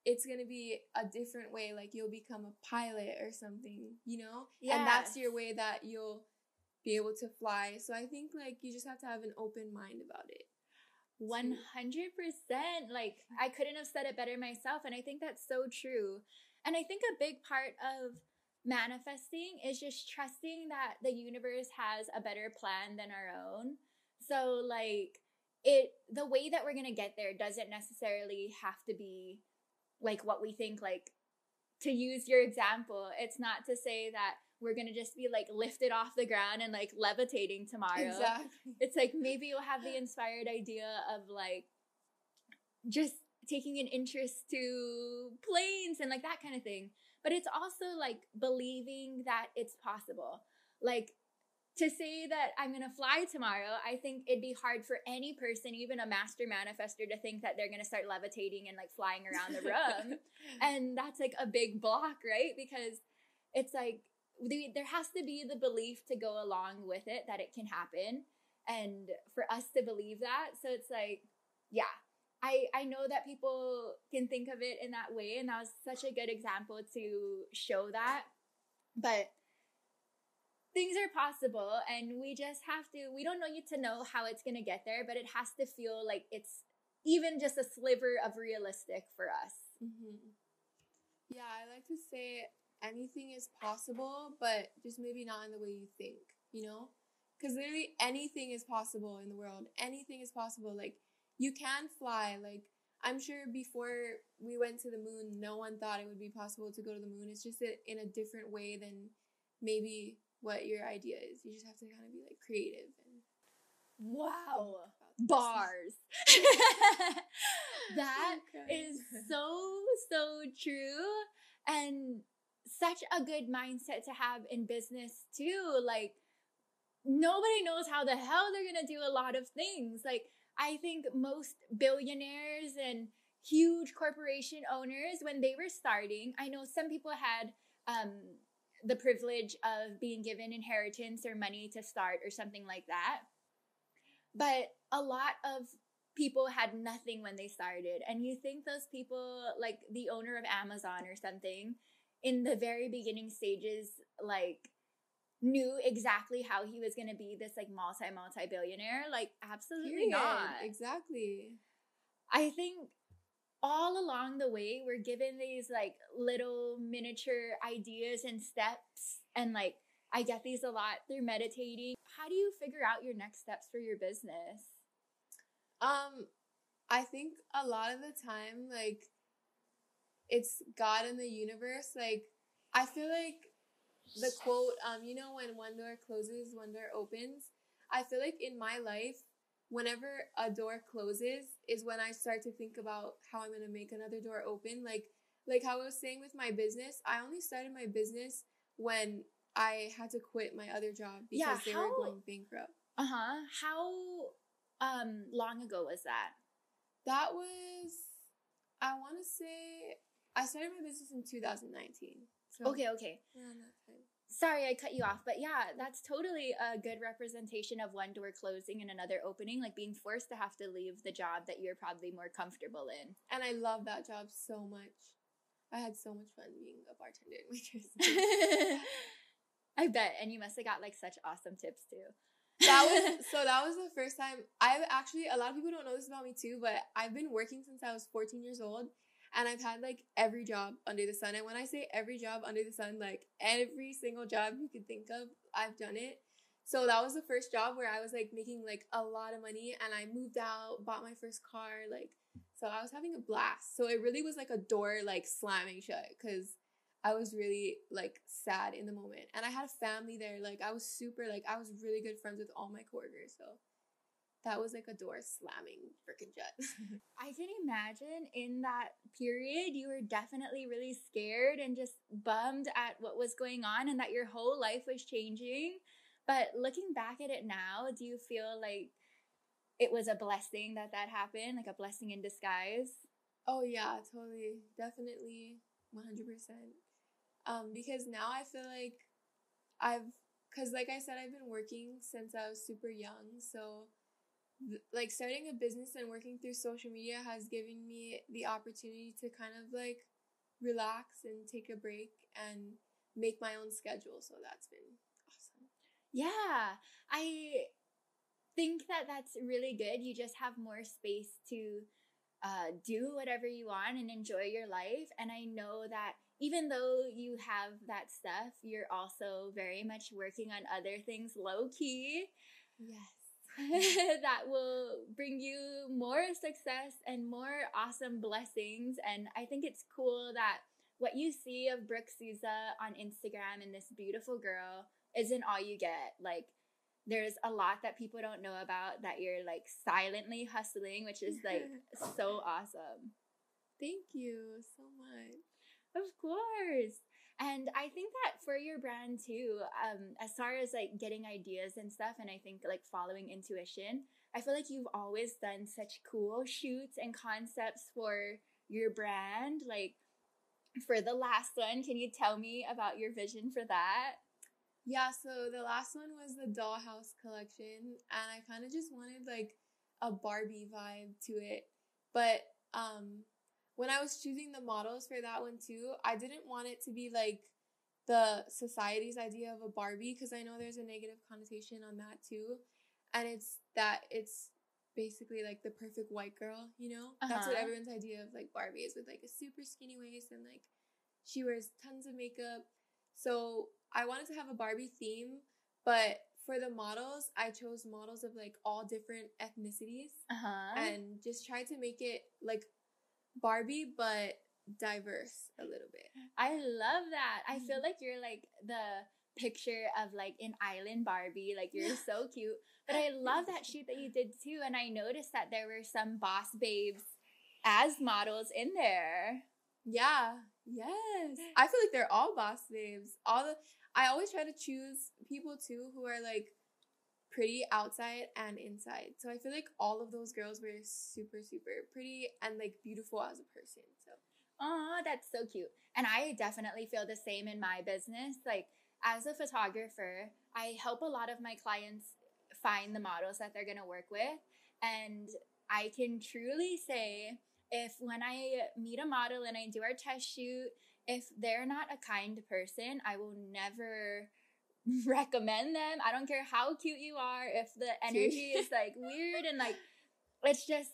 it's going to be a different way. Like, you'll become a pilot or something, you know? And that's your way that you'll be able to fly. So, I think like you just have to have an open mind about it. One hundred percent. Like I couldn't have said it better myself, and I think that's so true. And I think a big part of manifesting is just trusting that the universe has a better plan than our own. So like it the way that we're gonna get there doesn't necessarily have to be like what we think like to use your example, it's not to say that we're gonna just be like lifted off the ground and like levitating tomorrow. Exactly. it's like maybe you'll have the inspired idea of like just taking an interest to planes and like that kind of thing. But it's also like believing that it's possible. Like to say that i'm gonna fly tomorrow i think it'd be hard for any person even a master manifester to think that they're gonna start levitating and like flying around the room. And that's like a big block right? Because it's like the, there has to be the belief to go along with it that it can happen and for us to believe that. So it's like yeah i i know that people can think of it in that way and that was such a good example to show that. But things are possible and we just have to we don't need to know how it's going to get there but it has to feel like it's even just a sliver of realistic for us hmm Yeah, I like to say anything is possible, but just maybe not in the way you think, you know? Because literally anything is possible in the world. Anything is possible. Like, you can fly. Like, I'm sure before we went to the moon, no one thought it would be possible to go to the moon. It's just in a different way than maybe what your idea is. You just have to kind of be like creative and wow bars that Okay. is so so true and such a good mindset to have in business too like nobody knows how the hell they're gonna do a lot of things like i think most billionaires and huge corporation owners when they were starting i know some people had um the privilege of being given inheritance or money to start or something like that but a lot of people had nothing when they started and you think those people like the owner of amazon or something in the very beginning stages like knew exactly how he was going to be this like multi multi billionaire like absolutely Period. not Exactly. i think all along the way we're given these like little miniature ideas and steps and like i get these a lot through meditating how do you figure out your next steps for your business Um, I think a lot of the time, like, it's God and the universe. Like, I feel like the quote, um, you know, when one door closes, one door opens. I feel like in my life, whenever a door closes, is when I start to think about how I'm gonna make another door open. Like, like how I was saying with my business, I only started my business when I had to quit my other job because Yeah, they how- were going bankrupt. uh-huh how um long ago was that That was, I want to say, I started my business in 2019. So okay okay around that time. Sorry I cut you off, but yeah, that's totally a good representation of one door closing and another opening, like being forced to have to leave the job that you're probably more comfortable in. And I love that job so much. I had so much fun being a bartender waitress. I bet. And you must have got like such awesome tips too. that was so that was the first time I've actually a lot of people don't know this about me too, but I've been working since I was 14 years old and I've had like every job under the sun. And when I say every job under the sun, like every single job you could think of, I've done it. So that was the first job where I was like making like a lot of money and I moved out, bought my first car, like so I was having a blast. So it really was like a door like slamming shut because I was really like sad in the moment. And I had a family there. Like I was super like I was really good friends with all my coworkers. So that was like a door slamming freaking shut. I can imagine in that period you were definitely really scared and just bummed at what was going on and that your whole life was changing. But looking back at it now, do you feel like it was a blessing that that happened, like a blessing in disguise? Oh yeah, totally. Definitely 100%. Um because now I feel like I've cuz like I said I've been working since I was super young, so like starting a business and working through social media has given me the opportunity to kind of like relax and take a break and make my own schedule. So that's been awesome. Yeah. I think that that's really good. You just have more space to uh, do whatever you want and enjoy your life. And I know that even though you have that stuff, you're also very much working on other things low key. Yes. that will bring you more success and more awesome blessings. And I think it's cool that what you see of Brooke Souza on Instagram and this beautiful girl isn't all you get. Like, there's a lot that people don't know about that you're like silently hustling, which is like so awesome. Thank you so much. Of course. And I think that for your brand too, um, as far as like getting ideas and stuff, and I think like following intuition, I feel like you've always done such cool shoots and concepts for your brand. Like for the last one, can you tell me about your vision for that? Yeah, so the last one was the dollhouse collection, and I kind of just wanted like a Barbie vibe to it. But um when I was choosing the models for that one too, I didn't want it to be like the society's idea of a Barbie because I know there's a negative connotation on that too. And it's that it's basically like the perfect white girl, you know? Uh-huh. That's what uh-huh. everyone's idea of like Barbie is with like a super skinny waist and like she wears tons of makeup. So I wanted to have a Barbie theme, but for the models, I chose models of like all different ethnicities uh-huh. and just tried to make it like Barbie, but diverse a little bit. I love that. I feel mm-hmm. like you're like the picture of like an island Barbie. Like you're so cute. But I love that shoot that you did too. And I noticed that there were some boss babes as models in there. Yeah. Yes. I feel like they're all boss babes. All the I always try to choose people too who are like pretty outside and inside. So I feel like all of those girls were super, super pretty and like beautiful as a person. So Oh, that's so cute. And I definitely feel the same in my business. Like as a photographer, I help a lot of my clients find the models that they're gonna work with. And I can truly say if when I meet a model and I do our test shoot, if they're not a kind person, I will never recommend them. I don't care how cute you are, if the energy is like weird and like it's just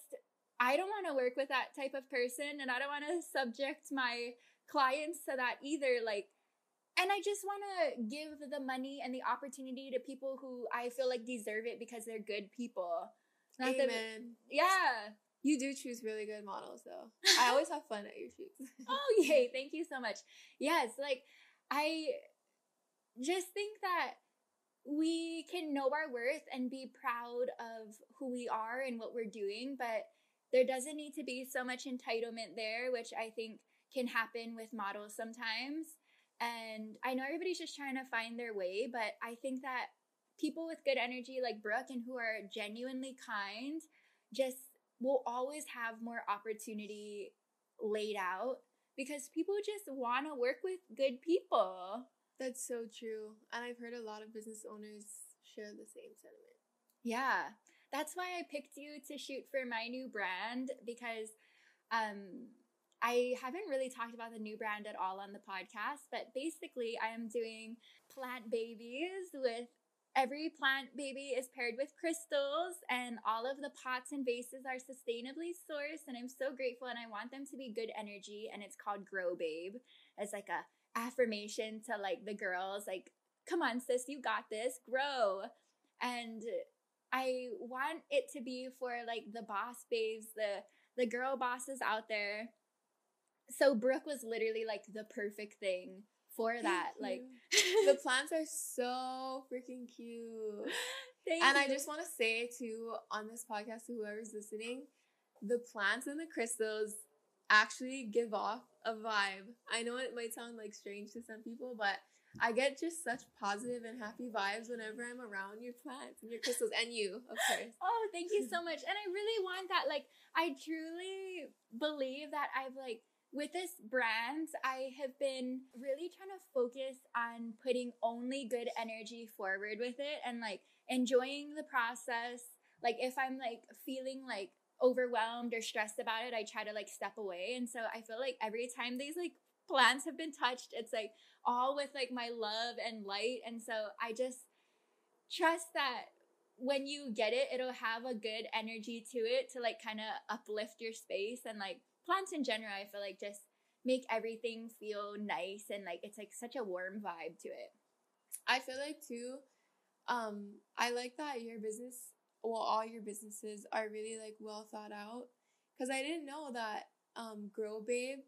I don't want to work with that type of person and I don't want to subject my clients to that either like and I just want to give the money and the opportunity to people who I feel like deserve it because they're good people. Not Amen. yeah. You do choose really good models though. I always have fun at your shoots. oh yay, thank you so much. Yes, like I just think that we can know our worth and be proud of who we are and what we're doing, but there doesn't need to be so much entitlement there, which I think can happen with models sometimes. And I know everybody's just trying to find their way, but I think that people with good energy like Brooke and who are genuinely kind just will always have more opportunity laid out because people just want to work with good people. That's so true. And I've heard a lot of business owners share the same sentiment. Yeah. That's why I picked you to shoot for my new brand because um I haven't really talked about the new brand at all on the podcast, but basically I am doing plant babies with every plant baby is paired with crystals and all of the pots and vases are sustainably sourced and I'm so grateful and I want them to be good energy and it's called Grow Babe. It's like a affirmation to like the girls like come on sis you got this grow. And i want it to be for like the boss babes the the girl bosses out there. So brooke was literally like the perfect thing for that like the plants are so freaking cute. Thank and you. i just want to say too on this podcast to whoever's listening the plants and the crystals actually give off a vibe. I know it might sound like strange to some people, but I get just such positive and happy vibes whenever I'm around your plants and your crystals and you, of course. Oh, thank you so much. And I really want that. Like, I truly believe that I've like with this brand, I have been really trying to focus on putting only good energy forward with it and like enjoying the process. Like if I'm like feeling like overwhelmed or stressed about it, I try to like step away. And so I feel like every time these like plants have been touched, it's like all with like my love and light. And so I just trust that when you get it, it'll have a good energy to it to like kind of uplift your space and like plants in general, I feel like just make everything feel nice and like it's like such a warm vibe to it. I feel like too, um, I like that your business well all your businesses are really like well thought out. Because i didn't know that um grow babe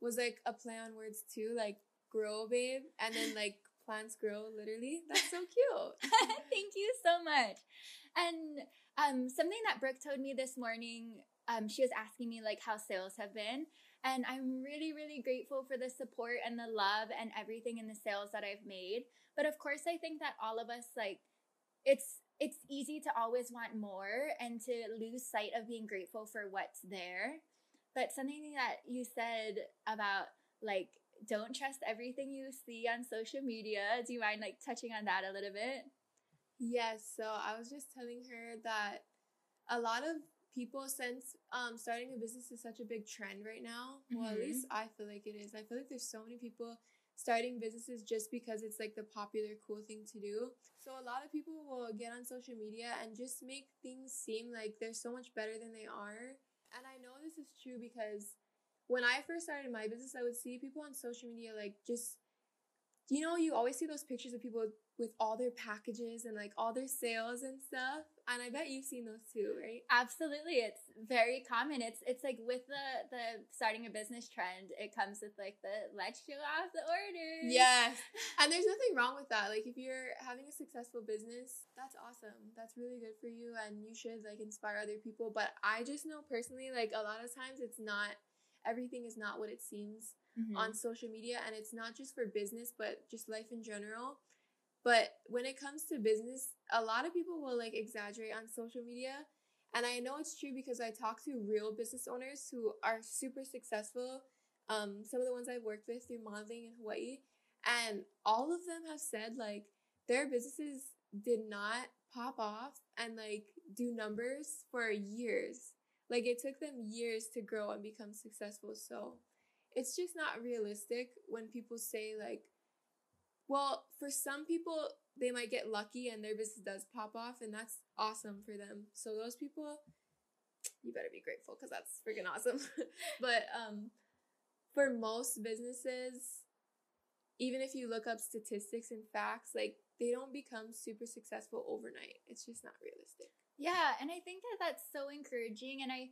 was like a play on words too like grow babe and then like plants grow literally. That's so cute. Thank you so much. And um something that brooke told me this morning um she was asking me like how sales have been. And i'm really really grateful for the support and the love and everything in the sales that i've made. But of course i think that all of us like it's it's easy to always want more and to lose sight of being grateful for what's there. But something that you said about like don't trust everything you see on social media. Do you mind like touching on that a little bit? Yes, so I was just telling her that a lot of people since um starting a business is such a big trend right now. Mm-hmm. Well, at mm-hmm. least I feel like it is. I feel like there's so many people starting businesses just because it's like the popular cool thing to do. So a lot of people will get on social media and just make things seem like they're so much better than they are. And I know this is true because when I first started my business, I would see people on social media like just you know, you always see those pictures of people with all their packages and like all their sales and stuff. And I bet you've seen those too, right? Absolutely. It's very common. It's it's like with the the starting a business trend, it comes with like the let's show off the orders. Yes. And there's nothing wrong with that. Like if you're having a successful business, that's awesome. That's really good for you and you should like inspire other people. But I just know personally, like a lot of times it's not everything is not what it seems mm-hmm. on social media and it's not just for business but just life in general but when it comes to business, a lot of people will like exaggerate on social media. And I know it's true because I talk to real business owners who are super successful. Um, some of the ones I've worked with through modeling in Hawaii. And all of them have said like their businesses did not pop off and like do numbers for years. Like it took them years to grow and become successful. So it's just not realistic when people say like well, for some people, they might get lucky and their business does pop off, and that's awesome for them. So those people, you better be grateful because that's freaking awesome. but um, for most businesses, even if you look up statistics and facts, like they don't become super successful overnight. It's just not realistic. Yeah, and I think that that's so encouraging, and I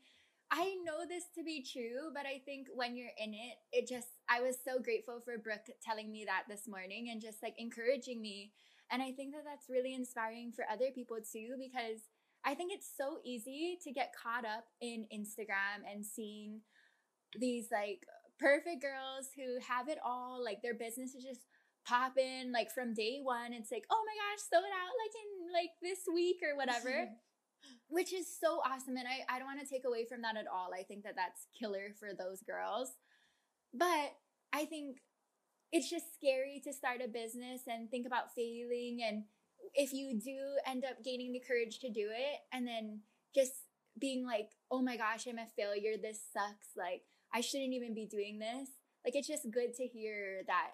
I know this to be true, but I think when you're in it, it just, I was so grateful for Brooke telling me that this morning and just like encouraging me. And I think that that's really inspiring for other people too, because I think it's so easy to get caught up in Instagram and seeing these like perfect girls who have it all, like their business is just popping like from day one. It's like, oh my gosh, sold out like in like this week or whatever. which is so awesome. And I, I don't want to take away from that at all. I think that that's killer for those girls. But I think it's just scary to start a business and think about failing and if you do end up gaining the courage to do it and then just being like oh my gosh i'm a failure this sucks like i shouldn't even be doing this like it's just good to hear that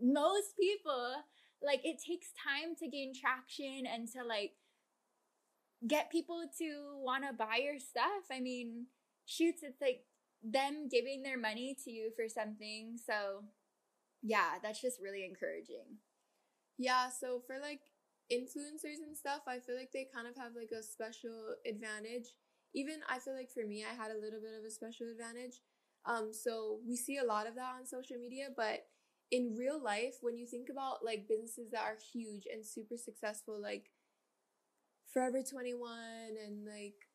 most people like it takes time to gain traction and to like get people to want to buy your stuff i mean shoots it's like them giving their money to you for something so yeah, that's just really encouraging. Yeah, so for like influencers and stuff, I feel like they kind of have like a special advantage. Even I feel like for me, I had a little bit of a special advantage. Um, so we see a lot of that on social media, but in real life, when you think about like businesses that are huge and super successful, like Forever 21 and like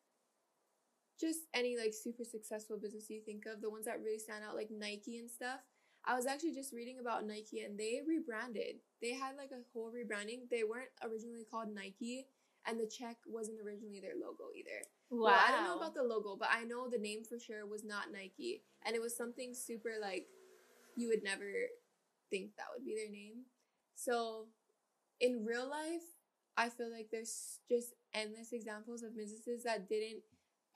just any like super successful business you think of, the ones that really stand out, like Nike and stuff, I was actually just reading about Nike and they rebranded. They had like a whole rebranding. They weren't originally called Nike and the check wasn't originally their logo either. Wow. Well, I don't know about the logo, but I know the name for sure was not Nike and it was something super like you would never think that would be their name. So in real life, I feel like there's just endless examples of businesses that didn't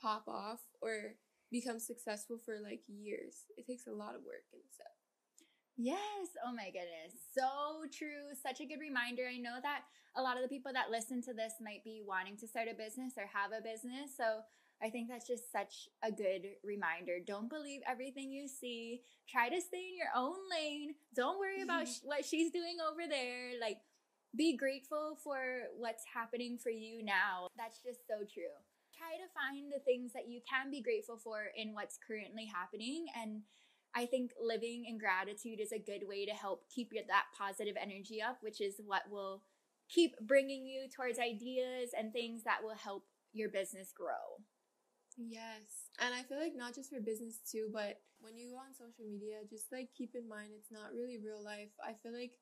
pop off or become successful for like years. It takes a lot of work and stuff. Yes. Oh my goodness. So true. Such a good reminder. I know that a lot of the people that listen to this might be wanting to start a business or have a business. So I think that's just such a good reminder. Don't believe everything you see. Try to stay in your own lane. Don't worry about sh- what she's doing over there. Like, be grateful for what's happening for you now. That's just so true. Try to find the things that you can be grateful for in what's currently happening and I think living in gratitude is a good way to help keep your, that positive energy up, which is what will keep bringing you towards ideas and things that will help your business grow. Yes. And I feel like not just for business too, but when you go on social media, just like keep in mind it's not really real life. I feel like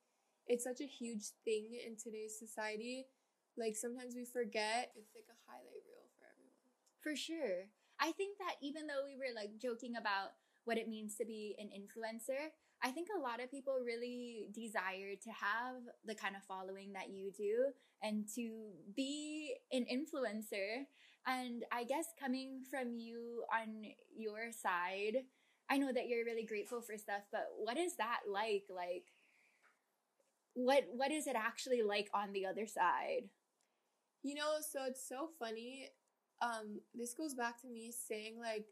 it's such a huge thing in today's society. Like sometimes we forget it's like a highlight reel for everyone. For sure. I think that even though we were like joking about what it means to be an influencer. I think a lot of people really desire to have the kind of following that you do and to be an influencer. And I guess coming from you on your side, I know that you're really grateful for stuff, but what is that like? Like, what what is it actually like on the other side? You know, so it's so funny. Um, this goes back to me saying like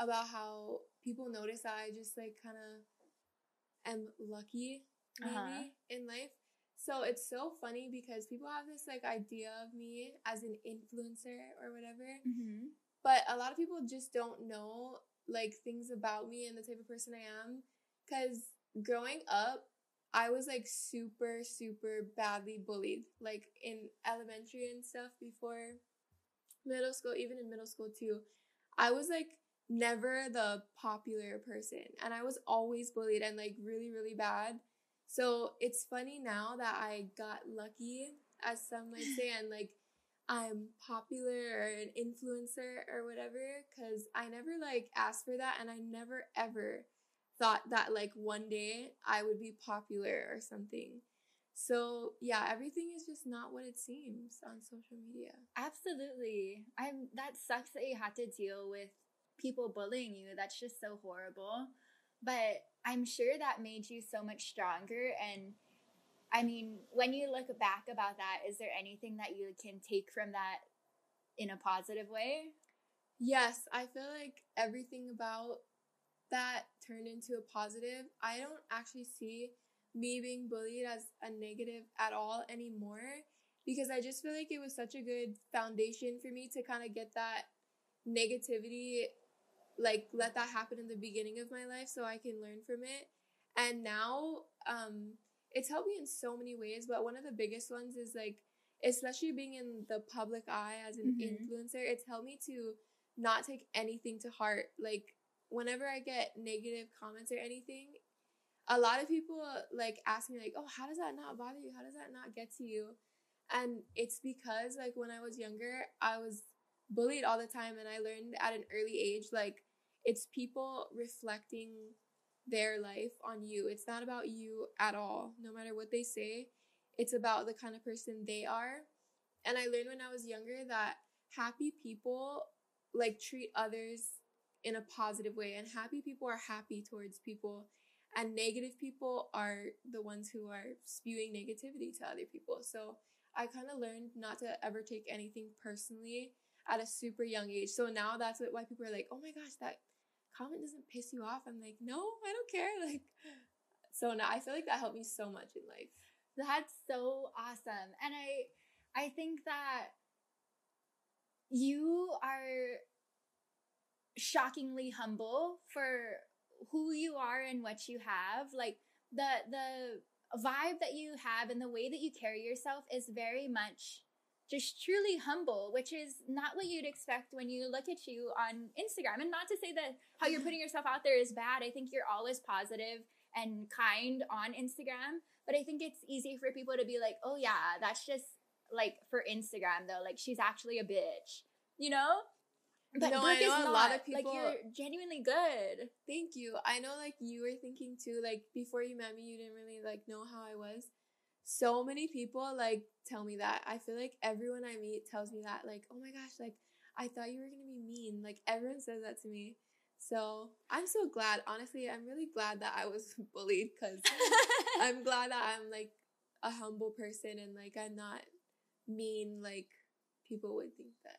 about how people notice that I just like kind of am lucky maybe uh-huh. in life. So it's so funny because people have this like idea of me as an influencer or whatever. Mm-hmm. But a lot of people just don't know like things about me and the type of person I am. Cause growing up, I was like super, super badly bullied, like in elementary and stuff before middle school, even in middle school too. I was like never the popular person and I was always bullied and like really, really bad. So it's funny now that I got lucky, as some might say, and like I'm popular or an influencer or whatever, because I never like asked for that and I never ever thought that like one day I would be popular or something. So yeah, everything is just not what it seems on social media. Absolutely. I'm that sucks that you had to deal with people bullying you. That's just so horrible. But I'm sure that made you so much stronger. And I mean, when you look back about that, is there anything that you can take from that in a positive way? Yes, I feel like everything about that turned into a positive. I don't actually see me being bullied as a negative at all anymore because I just feel like it was such a good foundation for me to kind of get that negativity like let that happen in the beginning of my life so I can learn from it. And now um it's helped me in so many ways, but one of the biggest ones is like especially being in the public eye as an mm-hmm. influencer, it's helped me to not take anything to heart. Like whenever I get negative comments or anything, a lot of people like ask me like, "Oh, how does that not bother you? How does that not get to you?" And it's because like when I was younger, I was bullied all the time and I learned at an early age like it's people reflecting their life on you. It's not about you at all, no matter what they say. It's about the kind of person they are. And I learned when I was younger that happy people like treat others in a positive way and happy people are happy towards people and negative people are the ones who are spewing negativity to other people. So I kind of learned not to ever take anything personally at a super young age. So now that's what, why people are like, "Oh my gosh, that comment doesn't piss you off." I'm like, "No, I don't care." Like so now I feel like that helped me so much in life. That's so awesome. And I I think that you are shockingly humble for who you are and what you have. Like the the vibe that you have and the way that you carry yourself is very much just truly humble, which is not what you'd expect when you look at you on Instagram. And not to say that how you're putting yourself out there is bad. I think you're always positive and kind on Instagram. But I think it's easy for people to be like, oh, yeah, that's just like for Instagram, though. Like, she's actually a bitch, you know? But No, Brooke I know is a not. lot of people- Like, you're genuinely good. Thank you. I know like you were thinking too, like before you met me, you didn't really like know how I was. So many people like tell me that. I feel like everyone I meet tells me that, like, oh my gosh, like I thought you were gonna be mean. Like everyone says that to me. So I'm so glad. Honestly, I'm really glad that I was bullied because I'm glad that I'm like a humble person and like I'm not mean like people would think that.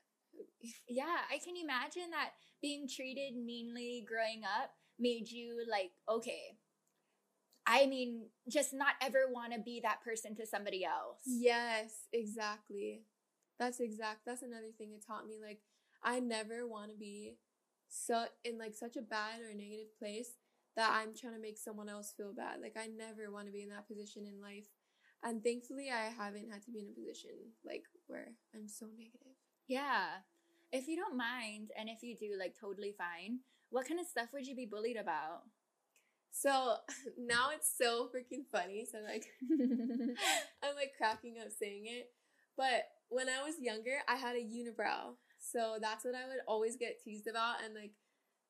Yeah, I can imagine that being treated meanly growing up made you like, okay, I mean, just not ever want to be that person to somebody else. Yes, exactly. That's exact. That's another thing it taught me. Like, I never want to be so in like such a bad or negative place that I'm trying to make someone else feel bad. Like, I never want to be in that position in life. And thankfully, I haven't had to be in a position like where I'm so negative. Yeah. If you don't mind, and if you do, like, totally fine, what kind of stuff would you be bullied about? So now it's so freaking funny. So like, I'm like cracking up saying it. But when I was younger, I had a unibrow. So that's what I would always get teased about and like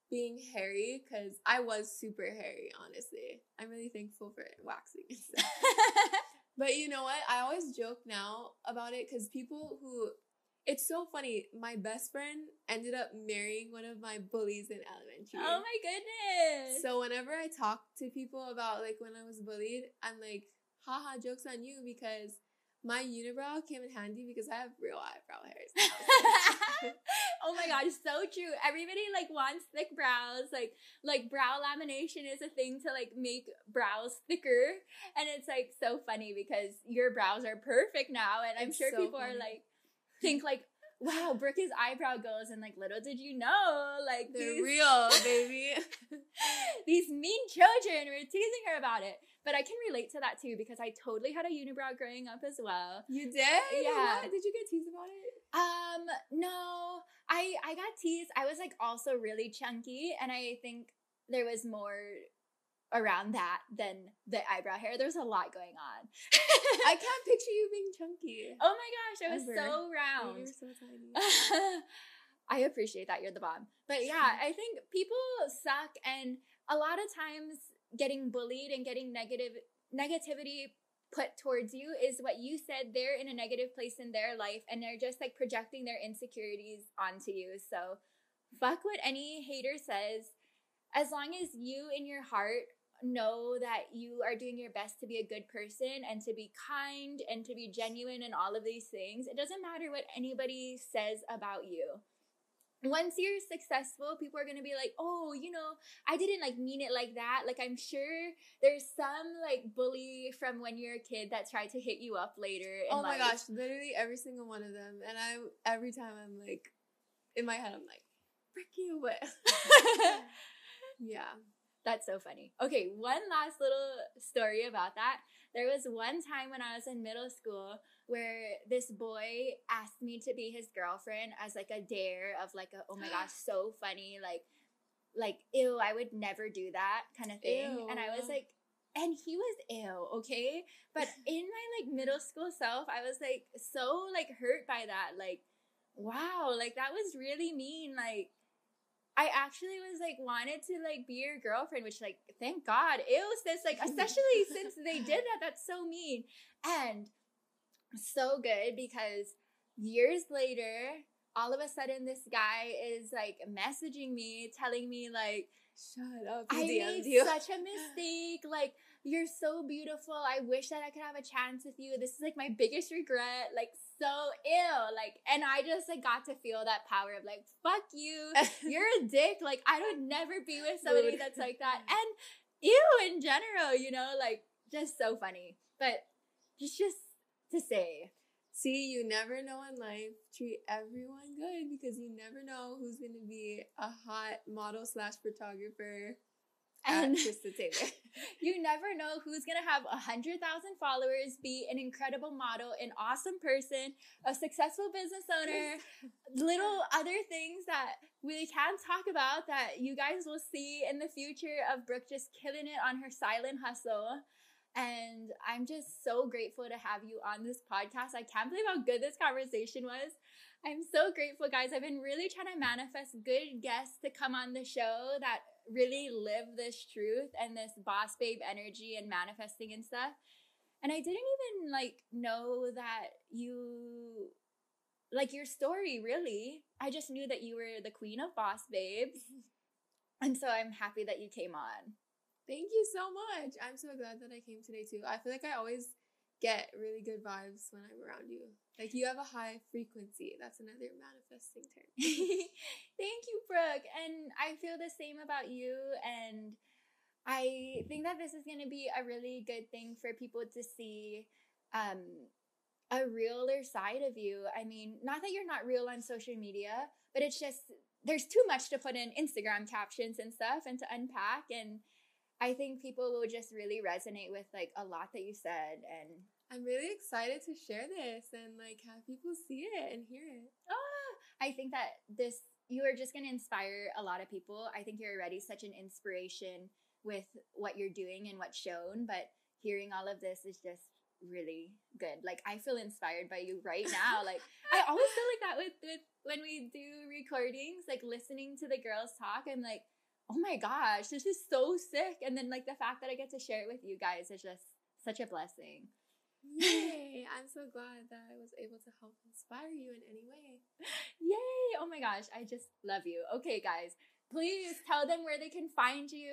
being hairy because I was super hairy, honestly. I'm really thankful for waxing and stuff. But you know what? I always joke now about it because people who. It's so funny. My best friend ended up marrying one of my bullies in elementary. oh my goodness. So whenever I talk to people about like when I was bullied, I'm like, haha, jokes on you because my unibrow came in handy because I have real eyebrow hairs. oh my god, so true. Everybody like wants thick brows. Like like brow lamination is a thing to like make brows thicker. And it's like so funny because your brows are perfect now. And I'm It's sure so people are like think like, wow, Brooke's eyebrow goes and like little did you know, like They're these, real, baby. these mean children were teasing her about it. But I can relate to that too because I totally had a unibrow growing up as well. You did? Yeah. What? Did you get teased about it? Um, no, I I got teased. I was like also really chunky, and I think there was more around that than the eyebrow hair. There's a lot going on. I can't picture you being chunky. oh my gosh, I was Ever. so You round. so tiny. I appreciate that you're the bomb. But yeah, I think people suck and a lot of times getting bullied and getting negative negativity put towards you is what you said they're in a negative place in their life and they're just like projecting their insecurities onto you. So fuck what any hater says. As long as you in your heart know that you are doing your best to be a good person and to be kind and to be genuine and all of these things, it doesn't matter what anybody says about you once you're successful, people are gonna be like, oh, you know, I didn't like mean it like that. Like I'm sure there's some like bully from when you're a kid that tried to hit you up later. Oh my life. gosh, literally every single one of them. And I every time I'm like in my head I'm like, frick you yeah. That's so funny. Okay, one last little story about that. There was one time when I was in middle school where this boy asked me to be his girlfriend as like a dare of like a oh my gosh, so funny, like like ew, I would never do that kind of thing. And I was like and he was ill, okay? But in my like middle school self, I was like so like hurt by that. Like, wow, like that was really mean. Like I actually was like wanted to like be your girlfriend, which like thank God. Ew, sis, like especially since they did that, that's so mean. And so good because years later, all of a sudden this guy is like messaging me, telling me like Shut up. I made you. such a mistake. Like, you're so beautiful. I wish that I could have a chance with you. This is like my biggest regret. Like, so ill. Like, and I just like got to feel that power of like, fuck you. You're a dick. Like, I would never be with somebody Rude. that's like that. And you in general, you know, like just so funny. But just just to say. See, you never know in life. Treat everyone good because you never know who's to be a hot model slash photographer And Krista Taylor. you never know who's gonna have a hundred thousand followers, be an incredible model, an awesome person, a successful business owner, little other things that we can talk about that you guys will see in the future of Brooke just killing it on her silent hustle. And I'm just so grateful to have you on this podcast. I can't believe how good this conversation was. I'm so grateful, guys. I've been really trying to manifest good guests to come on the show that really live this truth and this boss babe energy and manifesting and stuff. And I didn't even like know that you like your story really. I just knew that you were the queen of boss babes. And so I'm happy that you came on. Thank you so much. I'm so glad that I came today too. I feel like I always get really good vibes when I'm around you. Like you have a high frequency. That's another manifesting term. Thank you, Brooke. And I feel the same about you. And I think that this is going to be a really good thing for people to see um, a realer side of you. I mean, not that you're not real on social media, but it's just there's too much to put in Instagram captions and stuff and to unpack. And I think people will just really resonate with like a lot that you said. And I'm really excited to share this and like have people see it and hear it. Ah, I think that this you are just going to inspire a lot of people. I think you're already such an inspiration with what you're doing and what's shown, but hearing all of this is just really good. Like I feel inspired by you right now. Like I always feel like that with with when we do recordings, like listening to the girls talk, I'm like, "Oh my gosh, this is so sick." And then like the fact that I get to share it with you guys is just such a blessing. Yay! I'm so glad that I was able to help inspire you in any way. Yay! Oh my gosh, I just love you. Okay, guys, please tell them where they can find you.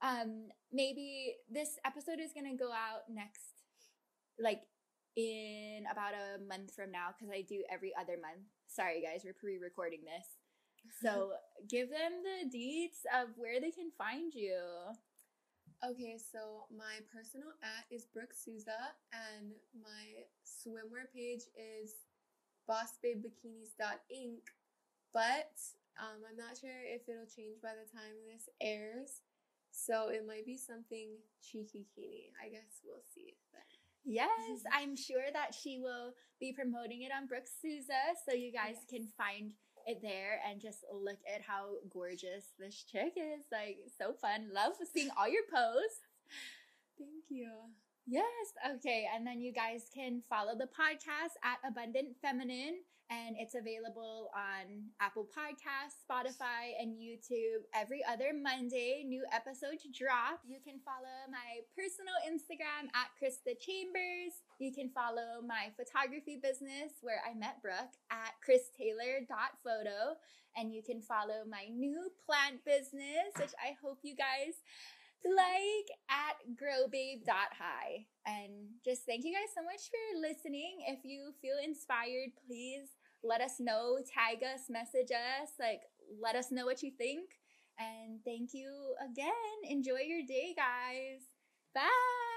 Um, maybe this episode is gonna go out next, like in about a month from now, because I do every other month. Sorry, guys, we're pre-recording this. So give them the deets of where they can find you. Okay, so my personal at is Brooke Souza, and my swimwear page is bossbabebikinis.inc. But um, I'm not sure if it'll change by the time this airs, so it might be something cheeky kini. I guess we'll see then. Yes, I'm sure that she will be promoting it on Brooke Souza, so you guys Yes. can find there and just look at how gorgeous this chick is. Like so fun. Love seeing all your posts. Thank you. Yes. Okay. And then you guys can follow the podcast at Abundant Feminine. And it's available on Apple Podcasts, Spotify, and YouTube every other Monday. New episodes drop. You can follow my personal Instagram at Krista Chambers. You can follow my photography business where I met Brooke at christaylor.photo. And you can follow my new plant business, which I hope you guys like at growbabe.high. And just thank you guys so much for listening. If you feel inspired, please let us know, tag us, message us, like let us know what you think. And thank you again. Enjoy your day, guys. Bye.